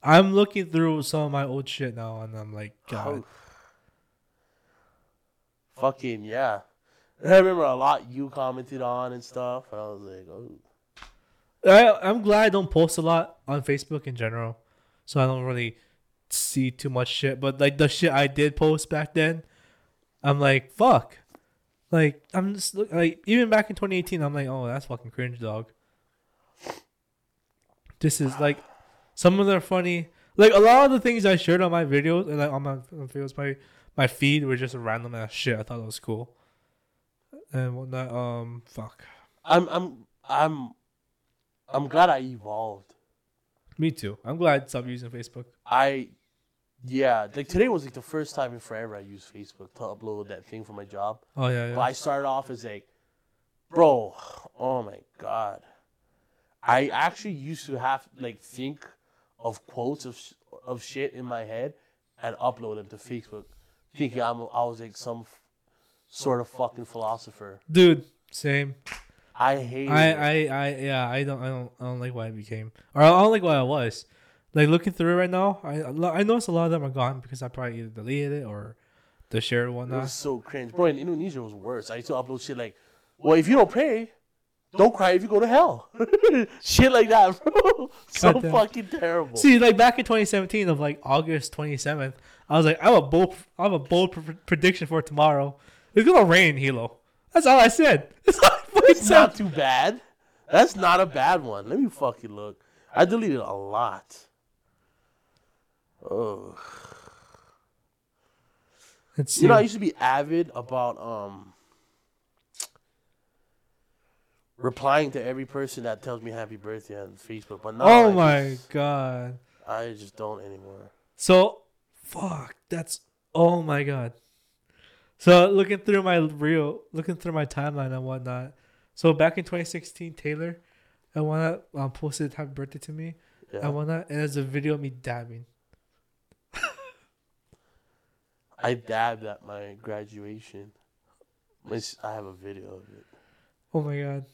I'm looking through some of my old shit now, and I'm like, God. Oh. Fucking yeah. I remember a lot you commented on and stuff, and I was like, oh. I, I'm glad I don't post a lot on Facebook in general, so I don't really see too much shit. But like the shit I did post back then, I'm like, fuck. Like I'm just look like even back in 2018, I'm like, oh, that's fucking cringe, dog. This is like some of them are funny. Like a lot of the things I shared on my videos and like on my videos, my my feed were just random ass shit. I thought it was cool. And whatnot. Um, fuck. I'm I'm I'm I'm glad I evolved. Me too. I'm glad I stopped using Facebook. I yeah, like today was like the first time in forever I used Facebook to upload that thing for my job. Oh yeah, yeah. But I started off as like, bro, oh my god. I actually used to have like think of quotes of sh- of shit in my head and upload them to Facebook, thinking I'm I was like some f- sort of fucking philosopher. dude same I hate I, it. I i yeah i don't i don't i don't like why i became or i don't like why i was like looking through it right now i i noticed a lot of them are gone because i probably either deleted it or the share It whatnot was so cringe. Bro, in Indonesia it was worse. I used to upload shit like, well, if you don't pray, don't cry if you go to hell. shit like that, bro. so Goddamn. fucking terrible. see like back in 2017 of like august 27th i was like i have a bold i have a bold pr- prediction for tomorrow it's gonna rain hilo that's all i said that's all I fucking It's said. not too bad. That's not a bad one. Let me fucking look. I deleted a lot. Oh, Let's you know, I see. used to be avid about um replying to every person that tells me happy birthday on Facebook, but now oh I my just, god I just don't anymore. So, fuck. That's oh my god. So looking through my reel, looking through my timeline and whatnot. So back in 2016, Taylor and whatnot um, posted happy birthday to me Yeah. and whatnot, and there's a video of me dabbing. I dabbed at my graduation. I have a video of it. Oh my god.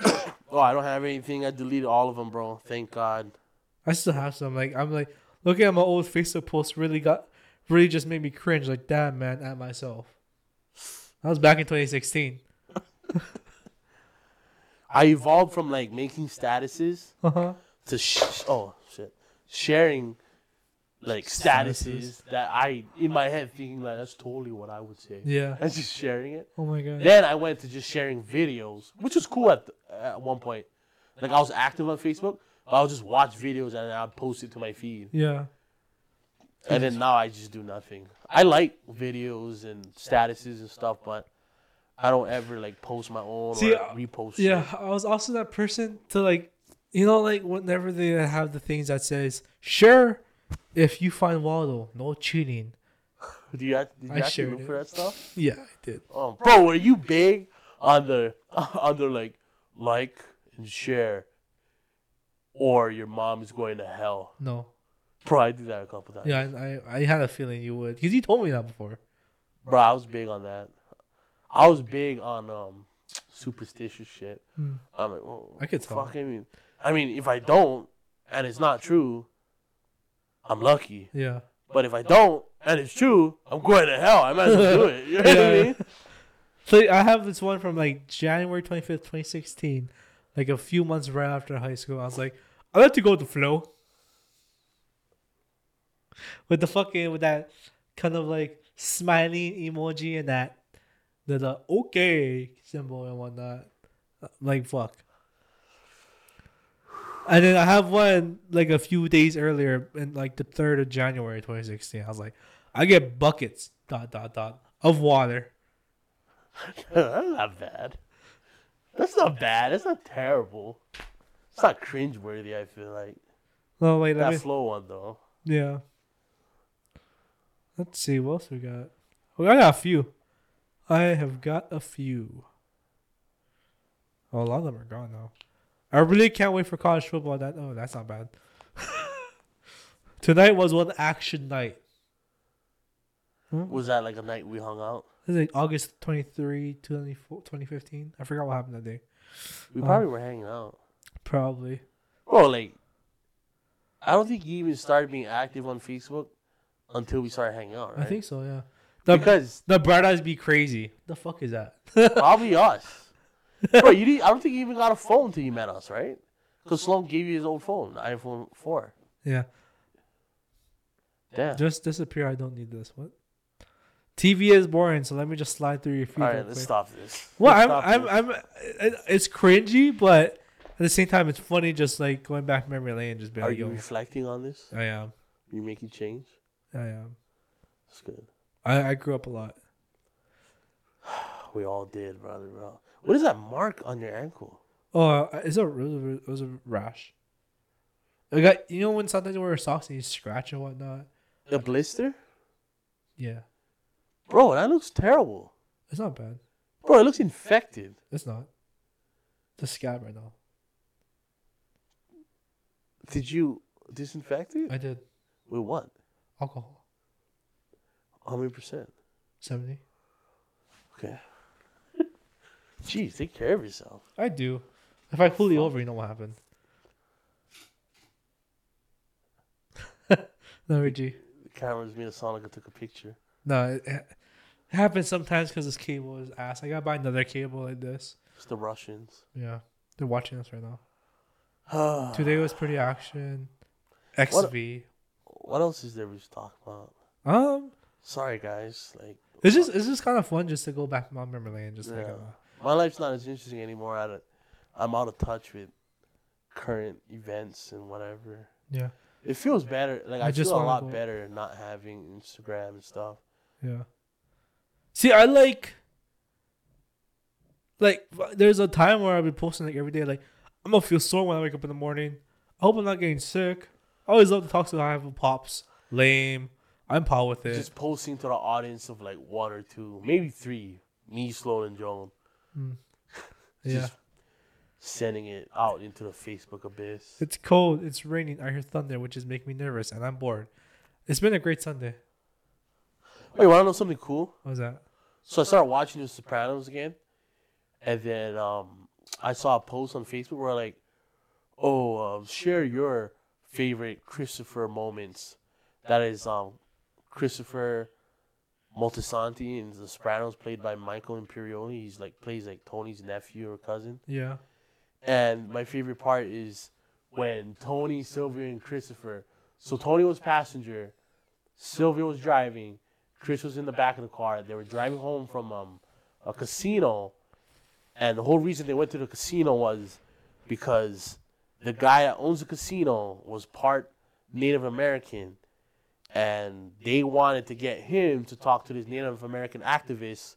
Oh, I don't have anything. I deleted all of them, bro. Thank God. I still have some. Like I'm like looking at my old Facebook posts. Really got, really just made me cringe. Like damn man, at myself. That was back in 2016. I evolved from like making statuses Uh huh. to sh- oh shit, sharing like statuses that I in my head thinking like that's totally what I would say. Yeah. And just sharing it. Oh my god. Then I went to just sharing videos, which was cool at at one point. Like I was active on Facebook, but I'll just watch videos and I'll post it to my feed. Yeah. And then now I just do nothing. I like videos and statuses and stuff, but I don't ever like post my own See, or repost. Yeah, shit. I was also that person to like, you know, like whenever they have the things that says, "Sure, if you find Waldo, no cheating." Do you, act- did you I actually shared look it. for that stuff? Yeah, I did. Um, bro, were you big on the on the like like and share, or your mom is going to hell? No. Bro, I did that a couple times. Yeah, I, I I had a feeling you would, because you told me that before. Bro, I was big on that. I was big on um superstitious shit. Hmm. I'm like, oh, I could tell. Fuck, I mean, I mean, if I don't and it's not true, I'm lucky. Yeah. But if I don't and it's true, I'm going to hell. I might as well do it. You know what I mean? So I have this one from like January twenty fifth, twenty sixteen, like a few months right after high school. I was like, I like to go with the flow. With the fucking with that kind of like smiling emoji and that the, the okay symbol and whatnot. Like fuck. And then I have one like a few days earlier, in like the third of January, twenty sixteen. I was like, I get buckets dot dot dot of water. That's not bad. That's not bad. That's not terrible. It's not cringeworthy, I feel like. Oh wait, That me, flow one, though. yeah. Let's see what else we got. Oh, I got a few. I have got a few. Oh, a lot of them are gone now. I really can't wait for college football. That oh, that's not bad. Tonight was one action night. Was that like a night we hung out? This is like August 23, 2015. I forgot what happened that day. We Oh. probably um, were hanging out. Probably. Bro, like, I don't think you even started being active on Facebook until we started hanging out, right? I think so, yeah. The, because the Bright Eyes Be Crazy. The fuck is that? probably us. Bro, you didn't, I don't think you even got a phone until you met us, right? Because Sloan gave you his old phone, the iPhone 4. yeah. Damn. Just disappear. I don't need this. What? TV is boring, so let me just slide through your feed. All real let's quick. stop this. Well, Let's I'm, I'm, this. I'm, it- it's cringy, but at the same time, it's funny. Just like going back memory lane, and just being Are like, you "Yo, reflecting on this? I am, You making change? I am." That's good. I, I grew up a lot. We all did, brother, bro. What is that mark on your ankle? Oh, uh, it's a it was a, it was a rash. I got you know when sometimes you wear socks and you scratch and whatnot. A blister? Yeah, Bro, that looks terrible. it's not bad. Bro, it looks infected. It's not. It's a scab right now. Did you disinfect it? I did With what? alcohol. How many percent? Seventy. Okay. Jeez, take care of yourself. I do. If I pull you over, you know what happened. no, Reggie. The cameras made sound like I took a picture. No, it, it happens sometimes because this cable is ass. I gotta buy another cable like this. It's the Russians. Yeah, they're watching us right now. Today was pretty action. XV. What else is there we should talk about? Um, Sorry, guys. Like, it's just it's just kind of fun just to go back to my memory lane. Just like Yeah. My life's not as interesting anymore. I don't- I'm out of touch with current events and whatever. yeah, It feels better. Like I, I just feel a lot go- better not having Instagram and stuff. yeah. See, I like like there's a time where I'll be posting like every day. Like I'm gonna feel sore when I wake up in the morning. I hope I'm not getting sick. I always love to talk to have pops. Lame. I'm pal with it. Just posting to the audience of like one or two, maybe three. Me, Sloan, and Joan. Yeah. Just sending it out into the Facebook abyss. It's cold. It's raining. I hear thunder, which is making me nervous, and I'm bored. It's been a great Sunday. Wait, you want to know something cool? What was that? So I started watching The Sopranos again, and then um, I saw a post on Facebook where like, "Oh, uh, share your favorite Christopher moments." That is um, Christopher Moltisanti in The Sopranos, played by Michael Imperioli. He's like plays like Tony's nephew or cousin. Yeah. And my favorite part is when Tony, Silvio, and Christopher. So Tony was passenger, Silvio was driving, Chris was in the back of the car. They were driving home from um, a casino, and the whole reason they went to the casino was because the guy that owns the casino was part Native American, and they wanted to get him to talk to this Native American activist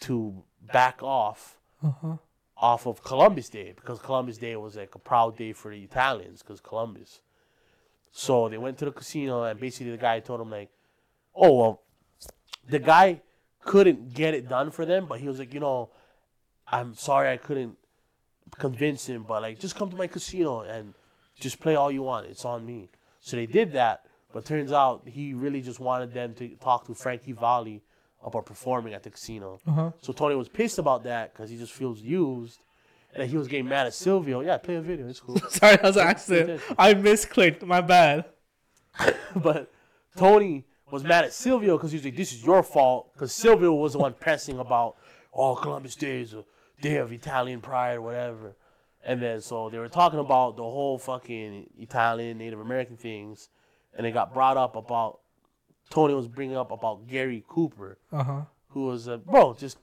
to back off Uh huh. off of Columbus Day because Columbus Day was like a proud day for the Italians because Columbus. So they went to the casino and basically the guy told him like, "Oh well, the guy couldn't get it done for them, but he was like, you know, I'm sorry I couldn't convince him, but like just come to my casino and just play all you want. It's on me." So they did that, but turns out he really just wanted them to talk to Frankie Valli about performing at the casino. Uh huh. So Tony was pissed about that because he just feels used, and he was getting mad at Silvio. Yeah, play a video. It's cool. Sorry, that was an accident. I misclicked. My bad. but Tony was mad at Silvio because he was like, "This is your fault." Because Silvio was the one pressing about, "Oh, Columbus Day is a day of Italian pride or whatever." And then so they were talking about the whole fucking Italian Native American things, and it got brought up about Tony was bringing up about Gary Cooper, Uh huh. who was a bro, just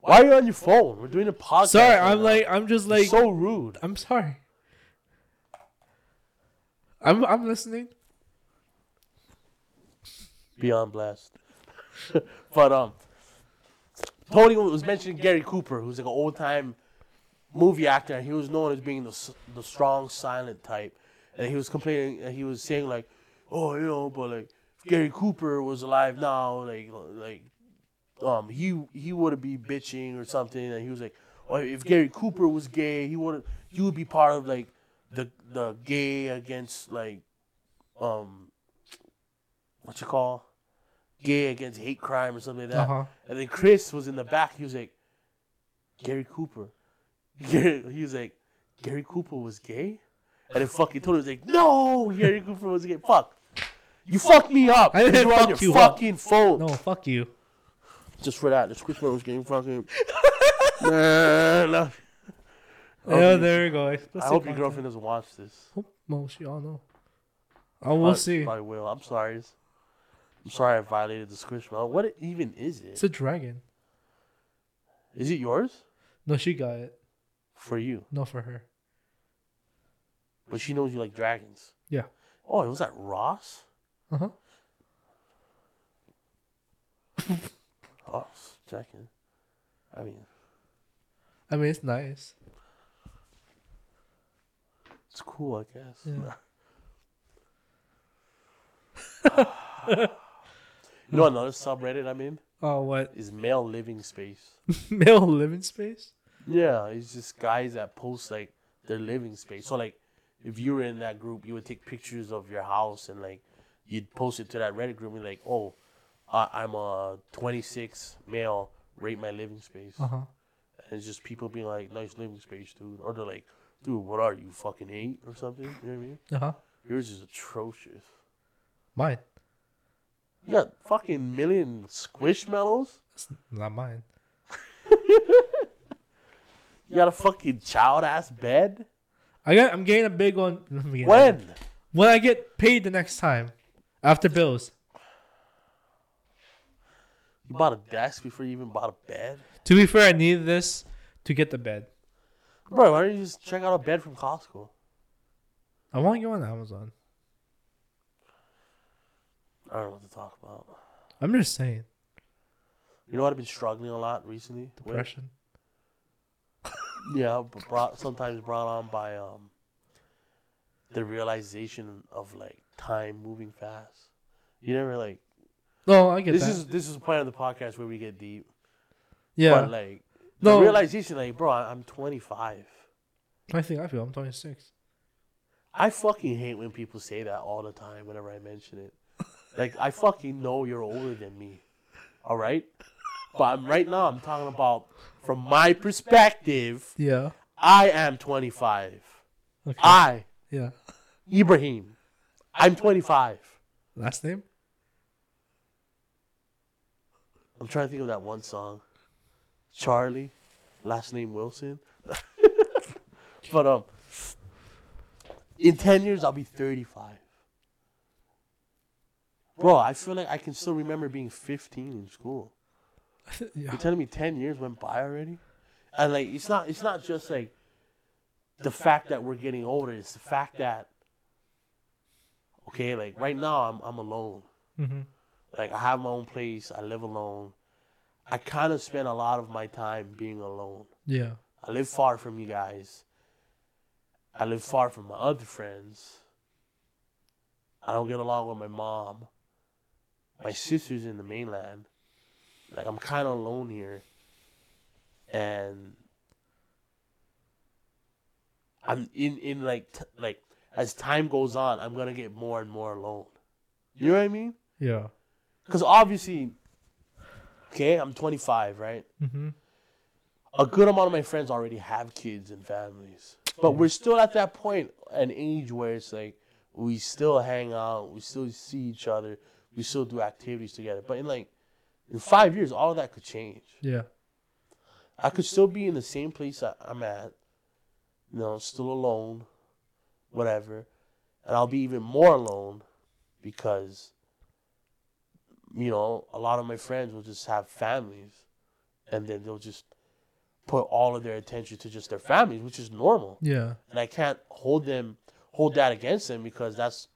why are you on your phone? We're doing a podcast. Sorry, right I'm now." like, I'm just You're like, so rude. I'm sorry. I'm I'm listening. Beyond blessed. but um, Tony was mentioning Gary Cooper, who's like an old time movie actor, and he was known as being the the strong, silent type. And he was complaining, and he was saying like, "Oh, you know, but like if Gary Cooper was alive now, like like um he he would be bitching or something." And he was like, "Well, if Gary Cooper was gay, he would he would be part of like the the gay against like um what you call gay against hate crime or something like that." Uh huh. And then Chris was in the back. He was like, Gary Cooper. Gary, he was like, Gary Cooper was gay? And then fucking Tony was like, no, Gary Cooper was gay. Fuck. You fucked me up. I didn't You on fuck your you up. fucking phone. No, fuck you. Just for that, the Chris was getting fucking. nah, nah. I hope Yeah, you- there you go. I hope your content. girlfriend doesn't watch this. Oh, Well, she all know. Oh, we'll Probably- see. Probably will. I'm sorry. I'm sorry I violated the Squishmallow. What even is it? It's it? a dragon. Is it yours? No, she got it. For you. No, for her. But she knows you like dragons. Yeah. Oh, was that Ross? Uh huh. Oh, checking. I mean, I mean, it's nice. it's cool, I guess. Yeah. you know another subreddit I'm in Oh, what? is male living space. Male living space? Yeah, it's just guys that post like their living space. So like, if you were in that group, you would take pictures of your house and like you'd post it to that Reddit group and be like, oh, I I'm a 26 male, rate my living space. Uh huh. And it's just people being like, nice living space, dude. Or they're like, dude, what are you, fucking eight or something? You know what I mean? Uh huh. Yours is atrocious. Mine. You got fucking million squishmallows? It's not mine. You got a fucking child ass bed? I got. I'm getting a big one. When? When I get paid the next time, after bills. You bought a desk before you even bought a bed? To be fair, I needed this to get the bed. Bro, why don't you just check out a bed from Costco? I want to go on Amazon. I don't know what to talk about. I'm just saying. You know what I've been struggling a lot recently? with? Depression. Yeah, but brought sometimes brought on by um the realization of like time moving fast. You never like No, I get this that. is this is the point of the podcast where we get deep. yeah. But like the No. realization like bro, I'm 25. I think I feel. I'm 26. I fucking hate when people say that all the time whenever I mention it. Like I fucking know you're older than me. All right? But I'm right now I'm talking about from my perspective, Yeah. I am 25. Okay. I, yeah. Ibrahim, I'm 25. Last name? I'm trying to think of that one song. Charlie, last name Wilson. but um in 10 years I'll be 35. Bro, I feel like I can still remember being 15 in school. yeah. You're telling me 10 years went by already? And like it's not it's not just like the fact that we're getting older. It's the fact that okay, like right now I'm I'm alone. Mm-hmm. Like I have my own place. I live alone. I kind of spend a lot of my time being alone. Yeah. I live far from you guys. I live far from my other friends. I don't get along with my mom. My sister's in the mainland. Like I'm kind of alone here. And I'm in in like t- like as time goes on, I'm going to get more and more alone. You know what I mean? Yeah. Cuz obviously okay, I'm 25, right? Mm-hmm. a good amount of my friends already have kids and families. But we're still at that point, an age where it's like we still hang out, we still see each other, we still do activities together. But in like in five years, all of that could change. Yeah. I could still be in the same place I- I'm at, you know, still alone, whatever, and I'll be even more alone because, you know, a lot of my friends will just have families, and then they'll just put all of their attention to just their families, which is normal, Yeah. and I can't hold them, hold that against them because that's,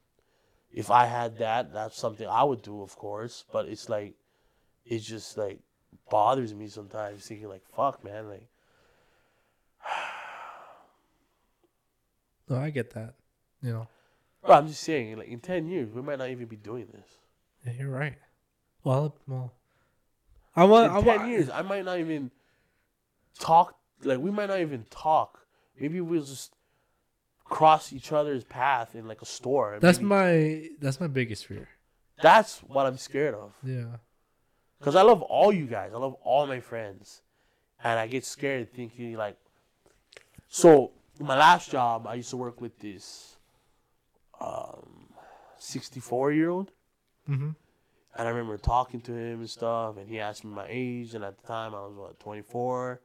if I had that, that's something I would do, of course, but it's like, it just like bothers me sometimes thinking like fuck man like No, I get that. You know. bro, I'm just saying like in 10 years we might not even be doing this Yeah, you're right. Well, well. I want. in I 10 want. years I might not even talk like we might not even talk maybe we'll just cross each other's path in like a store That's Maybe- my. That's my biggest fear. that's what I'm scared of Yeah. because I love all you guys I love all my friends and I get scared thinking like so my last job I used to work with this um 64 year old Mm-hmm. And I remember talking to him and stuff, and he asked me my age, and at the time I was what 24,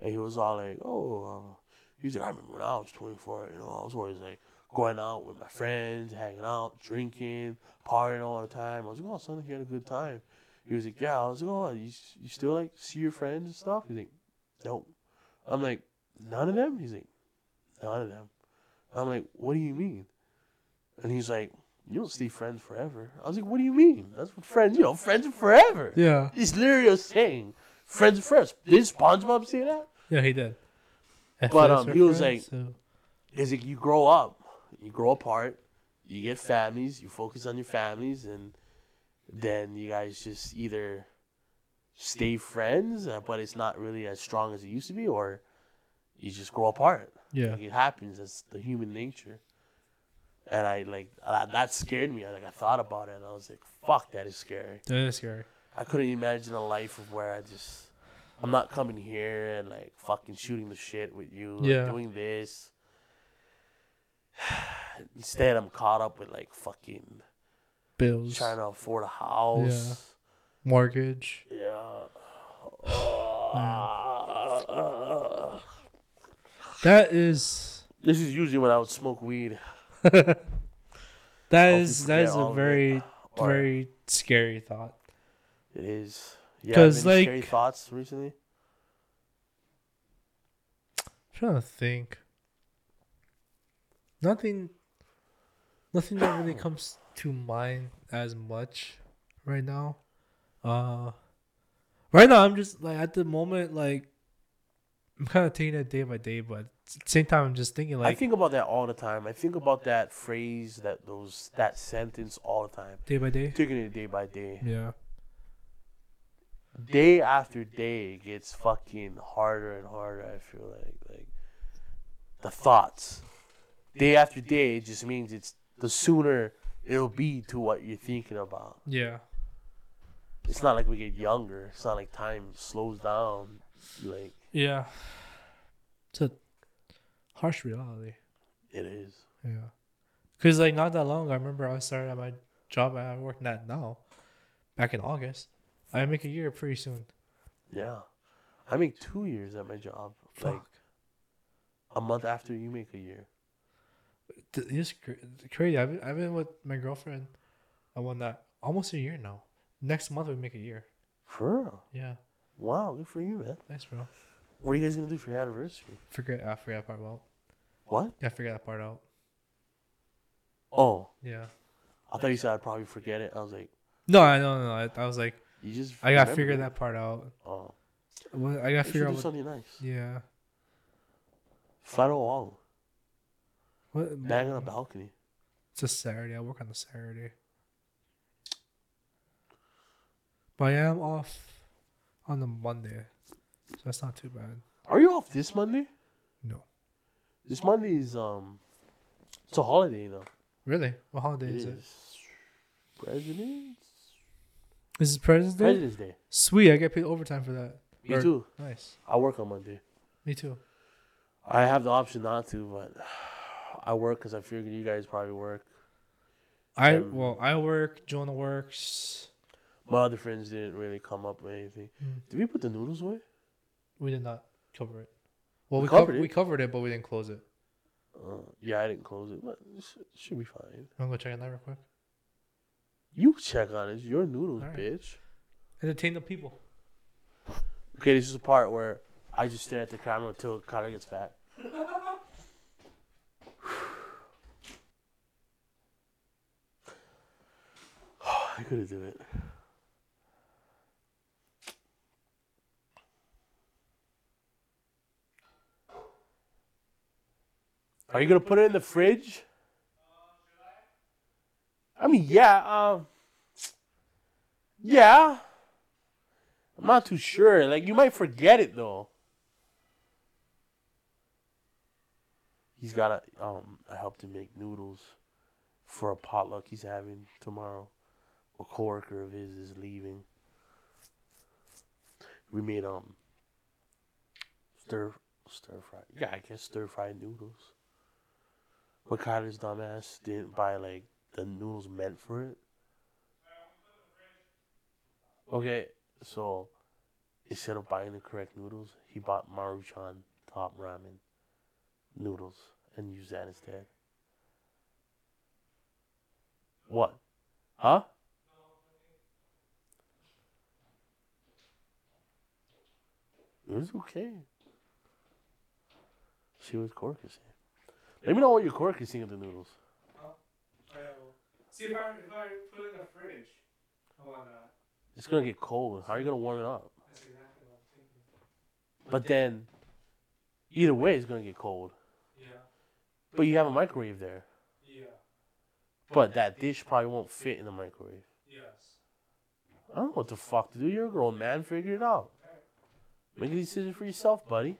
and he was all like, "Oh," uh, he's like, "I remember when I was 24, you know, I was always like going out with my friends, hanging out, drinking, partying all the time." I was like, "Oh, son, you had a good time." He was like, "Yeah." I was like, "Oh, you you still like see your friends and stuff?" He's like, "No." I'm like, "None of them?" He's like, "None of them." I'm like, "What do you mean?" And he's like, you don't stay friends forever. I was like, what do you mean? That's what friends, you know, friends are forever. Yeah. It's literally a saying, friends are forever. Did SpongeBob say that? Yeah, he did. But, um, he was reference, like- so- Is like you grow up, you grow apart, you get families, you focus on your families, and then you guys just either stay friends, uh, but it's not really as strong as it used to be, or you just grow apart. Yeah. Like, it happens. That's the human nature. And I like uh, that scared me. I like I thought about it, and I was like, "Fuck, that is scary." That is scary. I couldn't imagine a life of where I just I'm not coming here and like fucking shooting the shit with you, like, doing this. Instead, I'm caught up with like fucking Bills. trying to afford a house. Mortgage. Yeah. That is. This is usually when I would smoke weed. That is that is a very very scary thought. It is. Yeah, 'Cause, any scary like- thoughts recently. I'm trying to think. Nothing. Nothing that really comes to mind as much right now. Uh, right now I'm just like at the moment like I'm kind of taking it day by day, but at the same time I'm just thinking like I think about that all the time. I think about that phrase, that those that sentence all the time. day by day. Taking it day by day. Yeah, day after day it gets fucking harder and harder i feel like like the thoughts day after day it just means it's the sooner it'll be to what you're thinking about yeah, it's not like we get younger it's not like time slows down like yeah. It's a harsh reality. it is Yeah, cause like not that long. ago, I remember I started at my job I'm working at now, back in August. I make a year pretty soon. yeah i make two years at my job like Fuck. a month after you make a year It's crazy. I've been, I've been with my girlfriend. I won that almost a year now. Next month we make a year. for real Yeah, wow good for you man thanks, bro. What are you guys gonna do for your anniversary Forget I forgot part about. What? Gotta figure that part out. Oh, Yeah. I thought you said I'd probably forget it. I was like, No, I know, no, I, I was like, you just. I gotta figure that part out. Oh, Well, I gotta should figure do out. What, something nice. yeah. Fly to Oahu. What, Bang on a balcony. It's a Saturday. I work on the Saturday. But I am off on the Monday. So that's not too bad. Are you off this Monday? No. This Monday is um, it's a holiday you know. Really? What holiday is it? President's This Is President's Day? President's Day. Sweet. I get paid overtime for that. Me Or- too. Nice. I work on Monday. Me too. I have the option not to, but I work because I figured you guys probably work. I Um, well, I work. Jonah works. My other friends didn't really come up with anything. Mm. Did we put the noodles away? We did not cover it. Well, We we, covered covered it. We covered it, but we didn't close it. Uh, yeah, I didn't close it, but it should, be fine. I'm gonna check it out real quick. You check on it. It's your noodles, Alright. bitch. Entertain the people. Okay, this is the part where I just stare at the camera until Connor gets fat. I couldn't do it. Are you gonna put it in the fridge? I mean, yeah. Um, yeah. I'm not too sure. Like you might forget it though. He's got to um I helped him make noodles for a potluck he's having tomorrow. A coworker of his is leaving. We made um stir stir fry. Yeah, I guess stir fried noodles. But Kyler's dumbass didn't buy like the noodles meant for it. Okay, so instead of buying the correct noodles, he bought Maruchan top ramen noodles and used that instead. What? Huh? It was okay. She was saying. Let me know what your Cork is seeing of the noodles. Oh, See if I if I put it in the fridge. I wanna. It's gonna get cold. How are you gonna warm it up? Exactly what But then, either way, it's gonna get cold. Yeah. But you have a microwave there. Yeah. But that dish probably won't fit in the microwave. Yes. I don't know what the fuck to do. You're a grown man. Figure it out. Make a decision for yourself, buddy.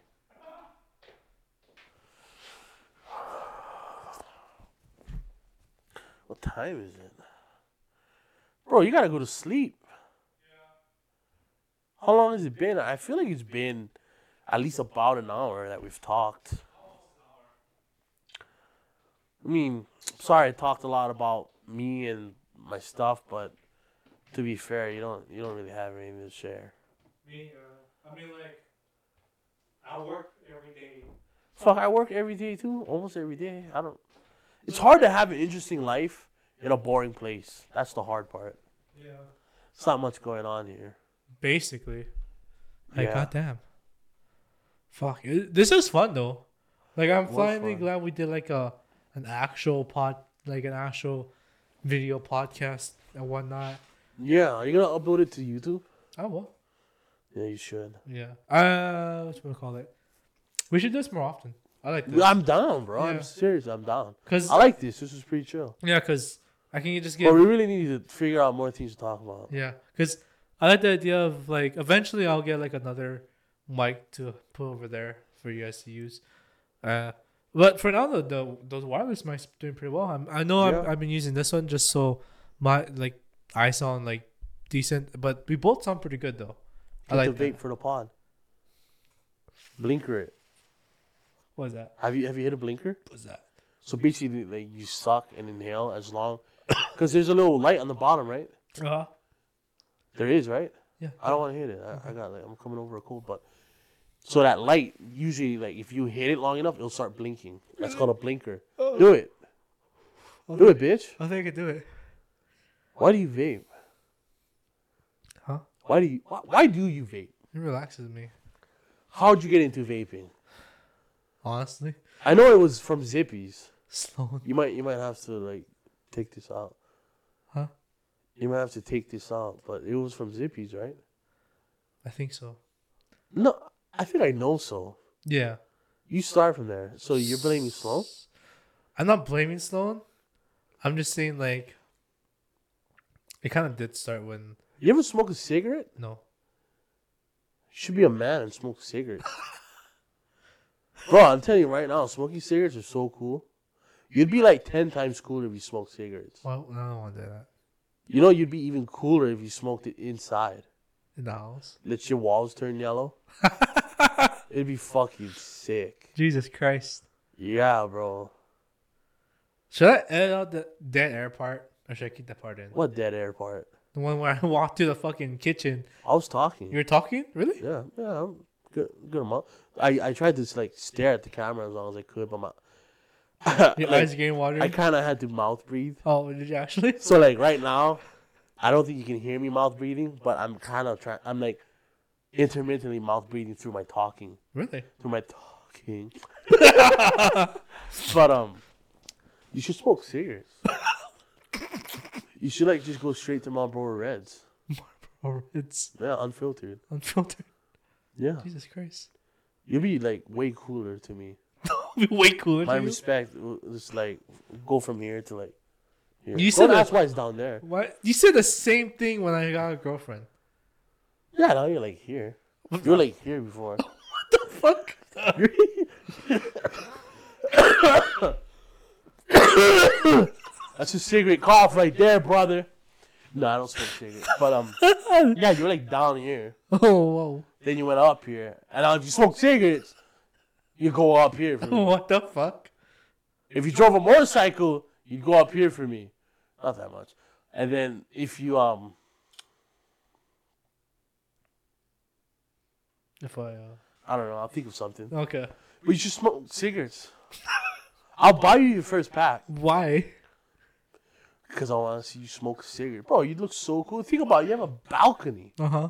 What time is it? Bro, you gotta go to sleep. How long has it been? I feel like it's been at least about an hour that we've talked. I mean, sorry I talked a lot about me and my stuff, but to be fair, you don't you don't really have anything to share. Me, uh, I mean, like, I work every day. Fuck, I work every day too, almost every day. I don't. It's hard to have an interesting life in a boring place. That's the hard part. Yeah. It's not much going on here. Basically. Like, Yeah. goddamn. Fuck. It, this is fun, though. Like, I'm finally glad we did, like, a an actual pod, like, an actual video podcast and whatnot. Yeah, are you gonna upload it to YouTube? I will. Yeah, you should. Yeah. Uh, what you call it? We should do this more often. I like this. I'm down, bro. Yeah. I'm serious. I'm down. Cause I like this. This is pretty chill. yeah, cause I can just But get we really need to figure out more things to talk about. yeah, cause I like the idea of like eventually I'll get like another mic to put over there for you guys to use. Uh, but for now the, the those wireless mics are doing pretty well. I'm, I know Yeah. I've, I've been using this one just so my like I sound like decent, but we both sound pretty good though. I like the vape that. for the pod. Blinker it. What is that? Have you have you hit a blinker? What's that? So basically, like you suck and inhale as long, because there's a little light on the bottom, right? Uh huh. There is, right? Yeah. I don't want to hit it. I, I got like I'm coming over a cold, but so that light usually like if you hit it long enough, it'll start blinking. That's called a blinker. Do it. Do it, bitch. I think I can do it. Why do you vape? Huh? Why do you? Why, why do you vape? It relaxes me. How'd you get into vaping? Honestly, I know it was from Zippies. Sloan. You might you might have to like take this out. Huh? You might have to take this out, but it was from Zippies, right? I think so. No, I think I know so. Yeah. You start from there. So you're blaming Sloan? I'm not blaming Sloan. I'm just saying like it kind of did start when You ever smoke a cigarette? no. You should be a man and smoke a cigarette. Bro, I'm telling you right now, smoking cigarettes are so cool. You'd be like ten times cooler if you smoked cigarettes. Well, I don't want to do that You know, you'd be even cooler if you smoked it inside. in the house. Let your walls turn yellow. It'd be fucking sick. Jesus Christ. Yeah, bro. Should I edit out the dead air part or should I keep that part in? What dead air part? The one where I walked through the fucking kitchen. I was talking. You were talking? Really? Yeah, yeah, I'm good, good amount. I, I tried to like stare at the camera as long as I could, but my Your like, eyes getting watery? I kind of had to mouth breathe. oh, did you actually? So like right now, I don't think you can hear me mouth breathing, but I'm kind of trying. I'm like intermittently mouth breathing through my talking, Really? through my talking. but um, you should smoke cigarettes. you should like just go straight to Marlboro Reds. Or it's Yeah, unfiltered. unfiltered. Yeah, Jesus Christ. you'd be like way cooler to me. Be way cooler. My respect, just like go from here to like. Here. You said said that's why it's down there. What? You said the same thing when I got a girlfriend. Yeah, now you're like here. You're like here before. What the fuck? That's a cigarette cough right there, brother. No, I don't smoke cigarettes. But um, yeah, you were like down here. Oh, whoa. Then you went up here, and now if you smoke cigarettes, you go up here for me. What the fuck? If you drove a motorcycle, you'd go up here for me. Not that much. And then if you um, If I, uh... I don't know, I'll think of something. Okay. But you should smoke cigarettes. I'll buy you your first pack Why? Because I want to see you smoke a cigarette, bro. You look so cool. Think about it, you have a balcony. Uh-huh.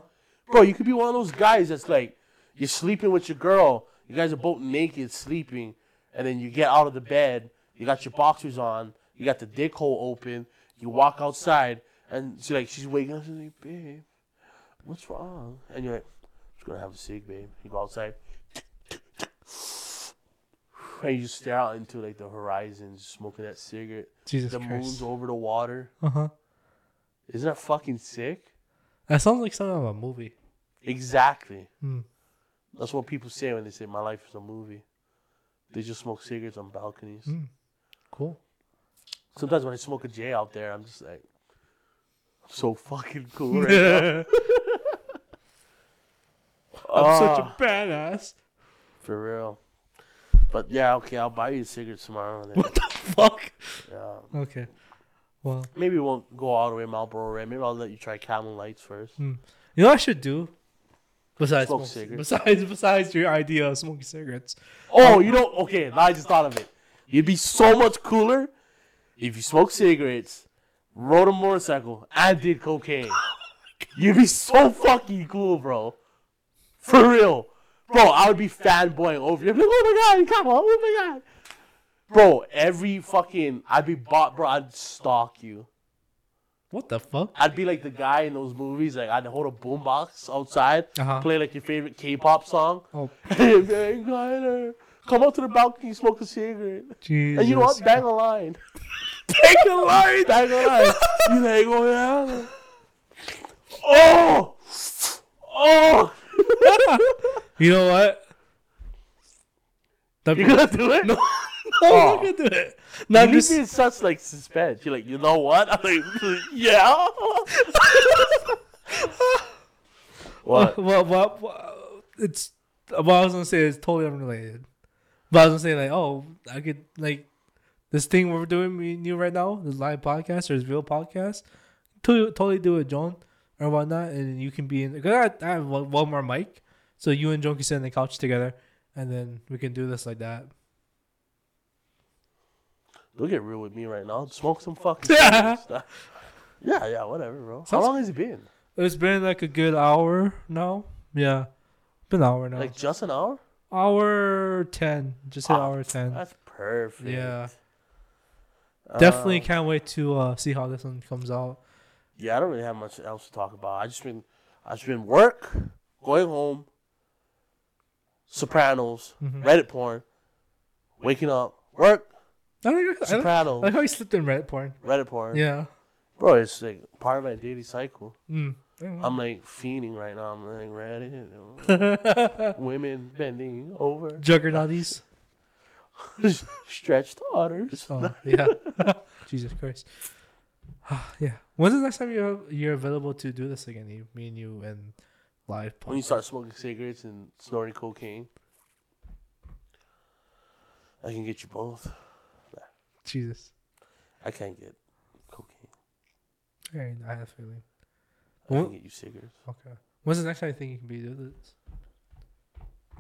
Bro, you could be one of those guys that's like, you're sleeping with your girl, you guys are both naked sleeping, and then you get out of the bed, you got your boxers on, you got the dick hole open, you walk outside, and she's like, she's waking up, she's like, babe, what's wrong? And you're like, I'm just gonna have a cig, babe. You go outside, and you just stare out into like the horizon, smoking that cigarette. Jesus the Christ. moon's over the water. Uh-huh. Isn't that fucking sick? That sounds like something of a movie. Exactly. Hmm. That's what people say when they say my life is a movie. They just smoke cigarettes on balconies. Mm. Cool. Sometimes when I smoke a J out there, I'm just like, I'm so fucking cool right now. I'm such Ah, a badass. for real. But yeah, okay, I'll buy you cigarettes tomorrow. Then. What the fuck? Yeah. Okay. Well, Maybe we won't go all the way Marlboro Red. Maybe I'll let you try Camel Lights first. Hmm. you know what I should do? Besides Smoke smoke- cigarettes. besides besides your idea of smoking cigarettes. Oh, um, you know, okay, now I just thought of it. You'd be so much cooler if you smoked cigarettes, rode a motorcycle, and did cocaine. Oh You'd be so fucking cool, bro. For real. Bro, I would be fanboying over you. I'd be like, oh my god, come on, oh my god. Bro, every fucking, I'd be bought, bro, I'd stalk you. What the fuck? I'd be like the guy in those movies, like I'd hold a boombox outside, Uh-huh. play like your favorite K-pop song. Oh, Hey, come out to the balcony, smoke a cigarette. Jesus. And you know what? Bang a line. Bang a line. Bang a line. you like, oh yeah. Oh! Oh! You know what? That'd You gonna do it? no, no, Oh. I'm not oh. gonna do it. No, you just in such like suspense. You're like, you know what? I'm like, yeah. what? Well, well, well, it's what I was gonna say is totally unrelated. But I was gonna say like, oh, I could like this thing we're doing me and you right now, this live podcast or this real podcast. Totally, totally do it, John, or whatnot, and you can be in. Cause I, I have one more mic, so you and can sit on the couch together, and then we can do this like that. Don't get real with me right now. Smoke some fucking yeah, yeah, whatever, bro. How long has it been? It's been like a good hour now. Yeah, been an hour now. Like just an hour? Hour ten, just an Ah, hour ten. That's perfect. Yeah. Definitely Uh, can't wait to uh, see how this one comes out. yeah, I don't really have much else to talk about. I just been, I just been work, going home, Sopranos, Mhm. Reddit porn, waking up, work, I like, I like, I Sopranos, like how you slipped in Reddit porn. Reddit porn. Yeah. Bro, it's like part of my daily cycle. Mm. I'm like fiending right now. I'm like Reddit, women bending over, Juggernauties. stretched otters. Oh yeah. Jesus Christ. yeah. When's the next time you're you're available to do this again? You, me and you and live. When you start smoking cigarettes and snorting cocaine, I can get you both. Jesus. I can't get cocaine. Okay, I have a feeling. I Well- can get you cigarettes. Okay. When's the next time you think you can be doing this?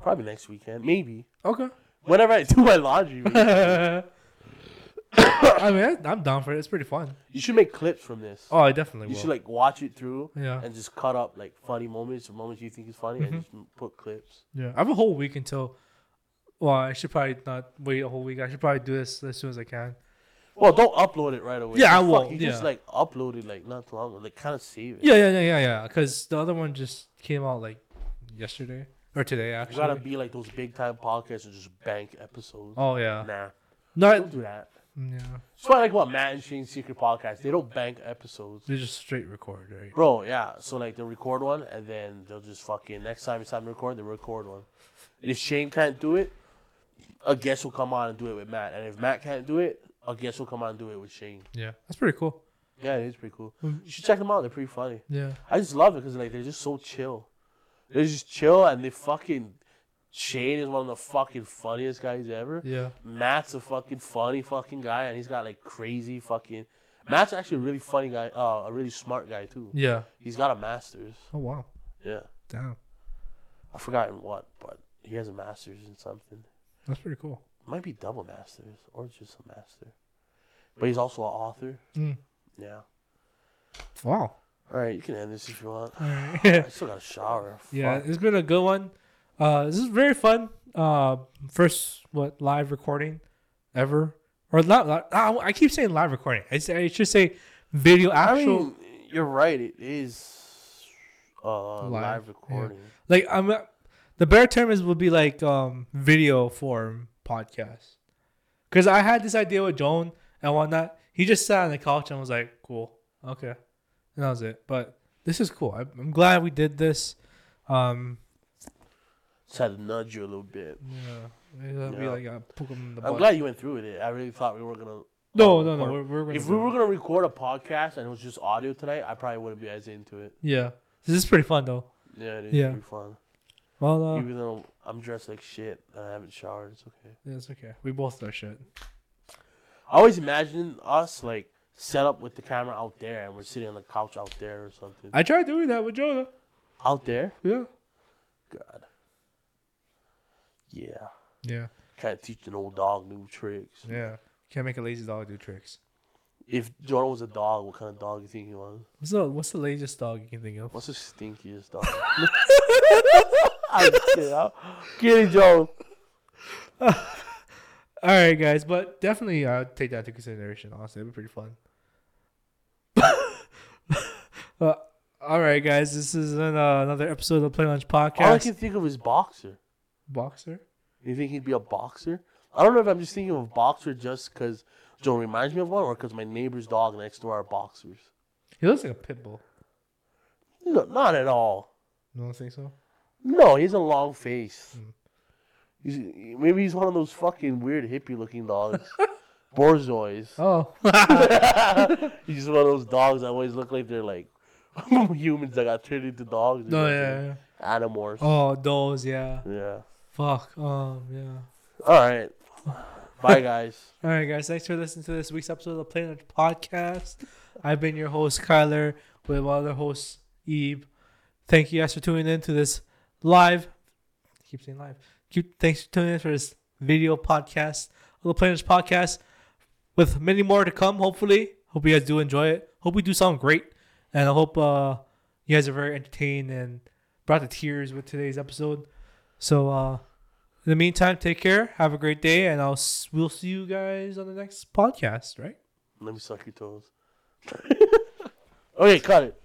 Probably next weekend, maybe. Okay. Whenever I do my laundry, maybe. I mean, I'm down for it. It's pretty fun. you should make clips from this. Oh, I definitely will. you will. should like watch it through yeah. and just cut up like funny moments or moments you think is funny and mm-hmm. just put clips. Yeah. I have a whole week until. Well, I should probably not wait a whole week. I should probably do this as soon as I can. Well, don't upload it right away. Yeah, I fuck, You just yeah. like upload it like not too long, ago, like kind of save it. Yeah, yeah, yeah, yeah, yeah. Because the other one just came out like yesterday or today, You actually. gotta be like those big time podcasts and just bank episodes. oh yeah. Nah, No. don't do that. Yeah. That's what I like about Matt and Shane's secret podcast. They don't bank episodes. They just straight record, right? Bro, yeah. So like they'll record one and then they'll just fucking next time it's time to record, they record one. And if Shane can't do it, a guest will come on and do it with Matt. And if Matt can't do it, a guest will come on and do it with Shane. Yeah. That's pretty cool. Yeah, it is pretty cool. Mm. You should check them out. They're pretty funny. Yeah. I just love it because like they're just so chill. They're just chill and they fucking Shane is one of the fucking funniest guys ever. Yeah. Matt's a fucking funny fucking guy and he's got like crazy fucking Matt's actually a really funny guy, uh, a really smart guy too. Yeah. He's got a master's. Oh wow. Yeah. Damn. I forgot in what, but he has a master's in something. That's pretty cool. Might be double masters or just a master. But he's also an author. Mm. Yeah. Wow. All right, you can end this if you want. I still got a shower. yeah, Fuck. it's been a good one. Uh, this is very fun. Uh, first what live recording ever, or not? ah, I keep saying live recording. I, say, I should say video I actual. mean, you're right. It is uh, Live, live, yeah. recording. like I'm. The better term is would be like um video form podcast. Because I had this idea with Joan and whatnot. He just sat on the couch and was like, "Cool, okay," and that was it. But this is cool. I, I'm glad we did this. Um, Had to nudge you a little bit. yeah, it'll be like a poke him in the I'm butt. glad you went through with it. I really thought we were gonna. No, uh, no, no. We're, we're gonna If we were gonna record a podcast and it was just audio tonight, I probably wouldn't be as into it. yeah, this is pretty fun though. Yeah, it is Yeah. pretty fun. Well, uh, Even though I'm dressed like shit and I haven't showered, it's okay. yeah, it's okay. We both are shit. I always imagine us like set up with the camera out there and we're sitting on the couch out there or something. I tried doing that with Jonah. out there? Yeah. God. Yeah. Yeah. Can't teach an old dog new tricks. Yeah. Can't make a lazy dog do tricks. If Jordan was a dog, what kind of dog do you think he was? What's the What's the laziest dog you can think of? What's the stinkiest dog? I'm kidding. I'm kidding, Joe. All right, guys, but definitely I'll uh, take that into consideration. Honestly, it'd be pretty fun. uh, all right, guys, this is an, uh, another episode of the Plate Lunch Podcast. All I can think of is boxer. Boxer. You think he'd be a boxer? I don't know if I'm just thinking of boxer just because Joe reminds me of one or because my neighbor's dog next door are boxers. He looks like a pit bull. No, not at all. You don't think so? No, he's a long face. Hmm. He's, maybe he's one of those fucking weird hippie looking dogs. Borzois. Oh. he's just one of those dogs that always look like they're like humans that got turned into dogs. something. yeah, yeah. Animals. Oh, those, yeah. Yeah. Fuck. Um, yeah. All right. Bye, guys. All right, guys. Thanks for listening to this week's episode of the Plate Lunch podcast. I've been your host, Kyler, with my other host, Ibe. Thank you guys for tuning in to this live. I keep saying live. Keep thanks for tuning in for this video podcast of the Plate Lunch podcast, with many more to come. Hopefully, hope you guys do enjoy it. Hope we do sound great, and I hope uh, you guys are very entertained and brought to tears with today's episode. So, uh, In the meantime, take care. Have a great day, and I'll we'll see you guys on the next podcast. Right? Let me suck your toes. okay, cut it.